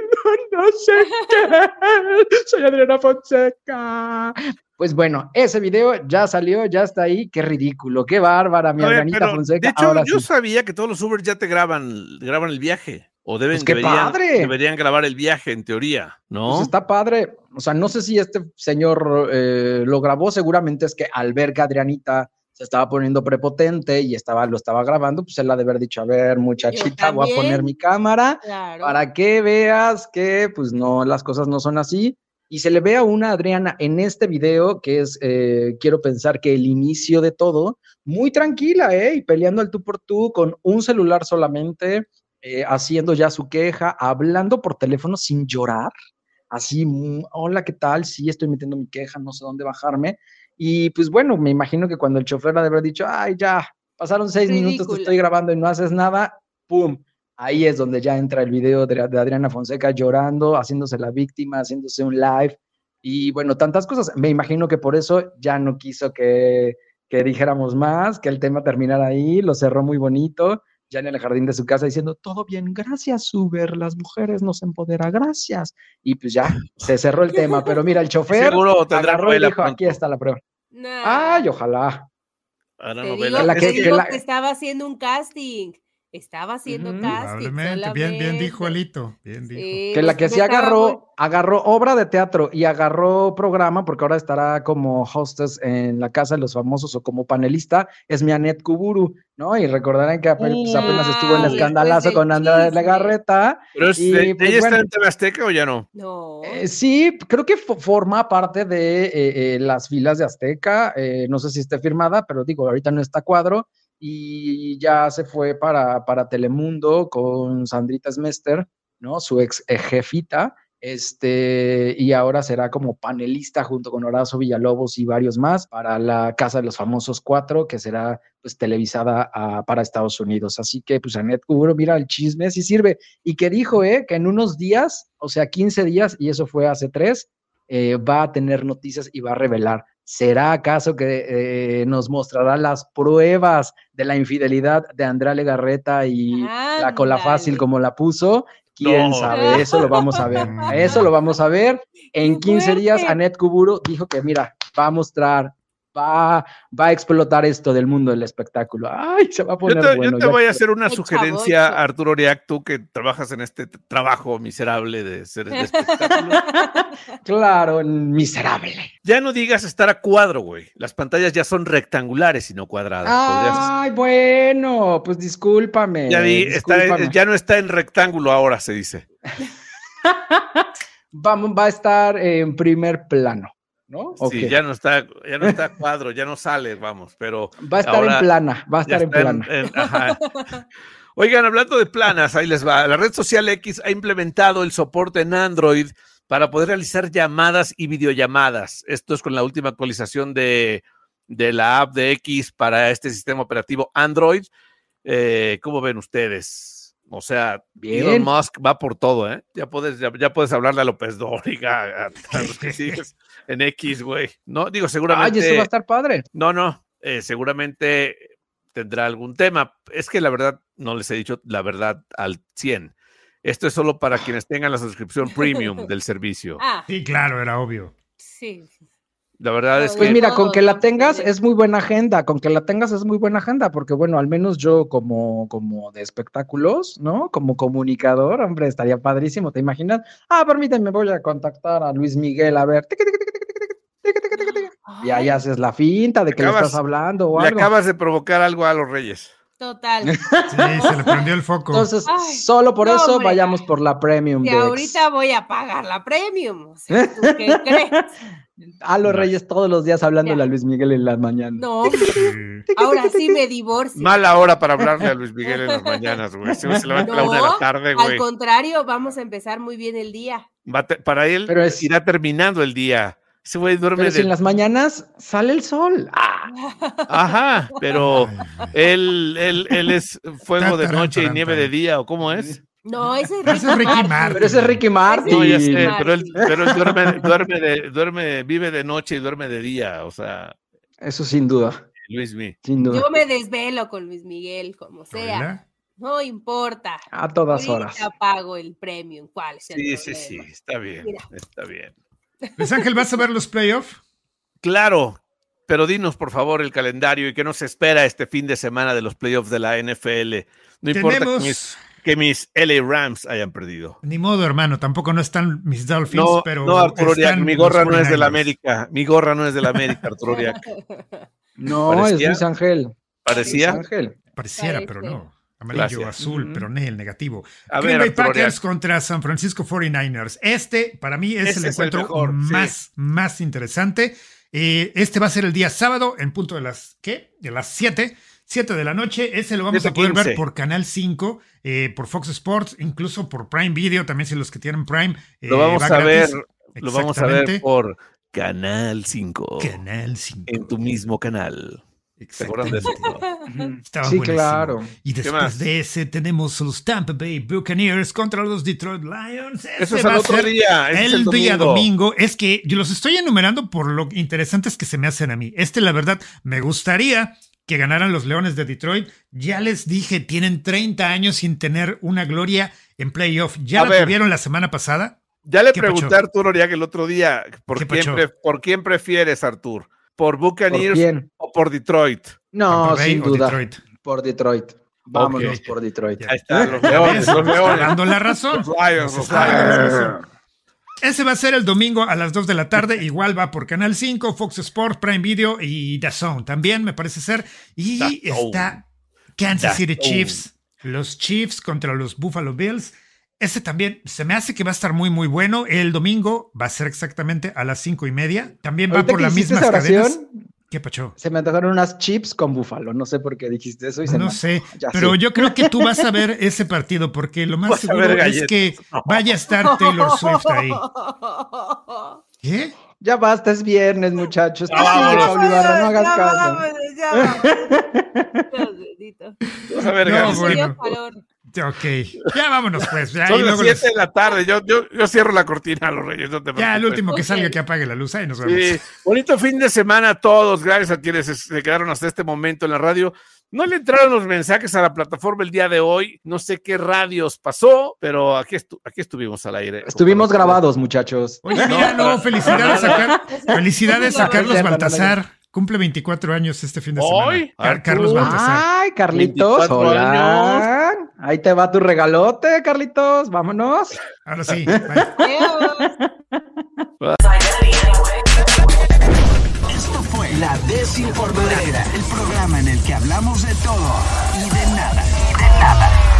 no sé qué. Soy Adriana Fonseca. Pues bueno, ese video ya salió, ya está ahí. Qué ridículo, qué bárbara, mi ver, Adrianita Fonseca. de hecho, Ahora yo sí. sabía que todos los Uber ya te graban, graban el viaje. O deben, Pues qué deberían, padre. deberían grabar el viaje, en teoría, ¿no? Pues está padre. O sea, no sé si este señor eh, lo grabó, seguramente es que al ver que Adrianita se estaba poniendo prepotente y estaba, lo estaba grabando, pues él ha de haber dicho, a ver, muchachita, voy a poner mi cámara Claro. para que veas que pues no, las cosas no son así. Y se le ve a una Adriana en este video, que es, eh, quiero pensar que el inicio de todo, muy tranquila, ¿eh? Y peleando al tú por tú con un celular solamente, eh, haciendo ya su queja, hablando por teléfono sin llorar, así, mm, hola, ¿qué tal? Sí, estoy metiendo mi queja, no sé dónde bajarme. Y pues bueno, me imagino que cuando el chofer ha de haber dicho, ay, ya, pasaron seis minutos, te estoy grabando y no haces nada, ¡pum! Ahí es donde ya entra el video de, de Adriana Fonseca llorando, haciéndose la víctima, haciéndose un live y bueno, tantas cosas. Me imagino que por eso ya no quiso que, que dijéramos más, que el tema terminara ahí, lo cerró muy bonito, ya en el jardín de su casa diciendo, todo bien, gracias Uber, las mujeres nos empodera, gracias. Y pues ya, se cerró el tema, pero mira, el <laughs> chofer Seguro tendrá agarró y novela dijo, aquí está la prueba. Nah, Ay, ojalá. Hará te novela. digo, La te que- digo que la- que estaba haciendo un casting. Estaba haciendo Ujú. casting. Probablemente. Bien, bien dijo. Alito. Bien dijo. Sí, Que la pues, que sí muy- agarró, agarró obra de teatro y agarró programa, porque ahora estará como hostess en la Casa de los Famosos o como panelista, es mi Anet Kuburu, ¿no? Y recordarán que ape- pues, apenas estuvo en Ah, escandalazo con Andrea. Legarreta. Pero es, Y, ¿ella pues, está bueno. en TV Azteca o ya no? No. Eh, sí, creo que fo- forma parte de eh, eh, las filas de Azteca. eh, no sé si esté firmada, pero digo, ahorita no está cuadro. Y ya se fue para, para Telemundo con Sandrita Smester, ¿no? Su ex eh, jefita. Este, y ahora será como panelista junto con Horacio Villalobos y varios más para la Casa de los Famosos Cuatro, que será pues televisada ah, para Estados Unidos. Así que, pues, Anet Kuburo, mira, el chisme sí sirve. Y que dijo, ¿eh? Que en unos días, o sea, 15 días, y eso fue hace tres, eh, va a tener noticias y va a revelar. ¿Será acaso que eh, nos mostrará las pruebas de la infidelidad de Andrea Legarreta y la cola fácil como la puso? ¿Quién No. sabe? Eso lo vamos a ver. Eso lo vamos a ver. <laughs> En ¡Qué 15 días! Anet Kuburo dijo que, mira, va a mostrar, va, va a explotar esto del mundo del espectáculo. Ay, se va a Yo poner te, yo bueno. te ya voy a hacer una Ay, sugerencia. Arturo Oriac, tú que trabajas en este trabajo miserable de ser de espectáculo. <laughs> Claro, miserable. ya no digas estar a cuadro, güey. Las pantallas ya son rectangulares y no cuadradas. Podrías- Ay, bueno, pues discúlpame. ya, vi, está- ya no está en rectángulo ahora, se dice. <laughs> Vamos, va a estar en primer plano, ¿no? ¿O Sí, ya no está, ya no está a cuadro, ya no sale, vamos, pero Va a estar ahora en plana, va a estar en plana. en- ajá. Oigan, hablando de planas, ahí les va. La red social X ha implementado el soporte en Android para poder realizar llamadas y videollamadas. Esto es con la última actualización de, de la app de X para este sistema operativo Android. Eh, ¿Cómo ven ustedes? O sea, Bien. Elon Musk va por todo, ¿eh? Ya puedes, ya, ya puedes hablarle a López Dóriga, a, a los que <laughs> sigues en X, güey. No, digo, seguramente. Ay, eso va a estar padre. No, no, eh, seguramente tendrá algún tema. Es que la verdad, no les he dicho la verdad al 100. Esto es solo para quienes tengan la suscripción premium <laughs> del servicio. Ah, Sí, claro, era obvio. sí. La verdad es que. Pues mira, con que la tengas es muy buena agenda, con que la tengas es muy buena agenda, porque bueno, al menos yo como, como de espectáculos, ¿no? Como comunicador, hombre, estaría padrísimo, ¿te imaginas? Ah, permíteme, voy a contactar a Luis Miguel, a ver. Y ahí haces la finta de que acabas, le estás hablando o algo. Le acabas de provocar algo a los Reyes. Total. Sí, se le prendió el foco. Entonces, solo por eso vayamos por la premium. Y ahorita voy a pagar la premium. ¿sí? ¿Tú ¿Qué crees? A los Reyes todos los días hablándole a Luis Miguel en las mañanas. No, ahora sí me divorcio. Mala hora para hablarle a Luis Miguel en las mañanas, güey. Se se levanta a la una de la No, tarde, Al güey. contrario, vamos a empezar muy bien el día. Va Para él Pero es- irá terminando el día. Ese güey duerme Pero si de en las mañanas sale el sol. Ah, Ajá, pero <laughs> él, él, él es fuego de noche y nieve de día, ¿o cómo es? No, ese es ese es Ricky Martin. Martin. pero ese es Ricky Martin. No, ya sé, Martin. pero él, pero él duerme, duerme, de, duerme, vive de noche y duerme de día, o sea, Eso sin duda, Luis Mi. sin duda. Yo me desvelo con Luis Miguel, como sea. No importa. A todas horas. Pago el premium. ¿Cuál es el Sí, sí, sí, está bien, Mira. está bien. Luis Ángel, ¿vas a ver los playoffs? Claro, pero dinos por favor el calendario y qué nos espera este fin de semana de los playoffs de la NFL. No importa Tenemos- mis, que mis LA Rams hayan perdido. Ni modo, hermano, tampoco no están mis Dolphins, No, pero. no, Arturo Uriac, están mi gorra no es de la 49ers. América, mi gorra no es de la América, Arturo Uriac. <laughs> No, Parecía- es Luis Ángel. Luis Parecía. Ángel. Pareciera, Parece. pero no. Amarillo, Gracias. azul, pero no el negativo. A Green ver, Bay Arturo Packers Uriac. contra San Francisco 49ers. Este, para mí, es el es el encuentro sí. más, más interesante. Eh, este va a ser el día sábado, en punto de las, ¿qué? De las 7. 7 de la noche. Ese lo vamos a poder 7:15. ver por Canal 5, eh, por Fox Sports, incluso por Prime Video, también si los que tienen Prime. eh, Lo vamos va a ver, lo vamos a ver por Canal 5. Canal 5. En tu mismo canal. ¿Se acuerdan de eso? Estaba Sí, buenísimo. claro. Y ¿Qué después de ese tenemos los Tampa Bay Buccaneers contra los Detroit Lions. Eso Ese es va el otro día. ese es el día domingo. domingo. Es que yo los estoy enumerando por lo interesantes que se me hacen a mí. Este, la verdad, me gustaría que ganaran los Leones de Detroit. Ya les dije, tienen 30 años sin tener una gloria en playoff. Ya A la ver. tuvieron la semana pasada. Ya le ¿Qué pregunté pacho? a Arturo Oriac el otro día, ¿por ¿Qué quién, pacho? pre- ¿por quién prefieres, Artur? ¿Por ¿Por Buccaneers o por Detroit? No, sin o duda. Detroit. Por Detroit. Vámonos por Detroit. Ahí están los leones, los leones. dando la razón. Los Lions, los Lions. Ese va a ser el domingo a las 2 de la tarde. Igual va por Canal 5, Fox Sports, Prime Video y DAZN también, me parece ser. Y está Kansas City. Chiefs. Los Chiefs contra los Buffalo Bills. Ese también se me hace que va a estar muy, muy bueno. El domingo va a ser exactamente a las cinco y media. También va por las mismas cadenas. ¿Qué pacho? Se me antojaron unas chips con búfalo. No sé por qué dijiste eso. Y se No me- sé, Ya pero sé. yo creo que tú vas a ver <laughs> ese partido porque lo más a seguro es galletas. que vaya a estar Taylor Swift ahí. <laughs> ¿Qué? Ya basta, es viernes, muchachos. Vámonos. Pablo Ibarra, no hagas Ya caso. vámonos, ya. <laughs> Vas a ver, No, bueno. calor. Ok, ya vámonos pues. Ya, Son las luego 7 les- de la tarde. Yo, yo, yo cierro la cortina a los reyes. No te ya el último que salga que apague la luz. Ahí nos vemos. Sí, bonito fin de semana a todos. Gracias a quienes se quedaron hasta este momento en la radio. No le entraron los mensajes a la plataforma el día de hoy. No sé qué radios pasó, pero aquí, estu- aquí estuvimos al aire. Estuvimos grabados, muchachos. Oye, mira, no, felicidades a, Car- felicidades a Carlos Baltasar. Cumple 24 años este fin de semana. Hoy, Car-. Carlos Baltasar. Ay, Carlitos, 24 hola. Ahí te va tu regalote, Carlitos. Vámonos. <laughs> Ahora sí. <laughs> Esto fue La Desinformadera, el programa en el que hablamos de todo y de nada. Y de nada.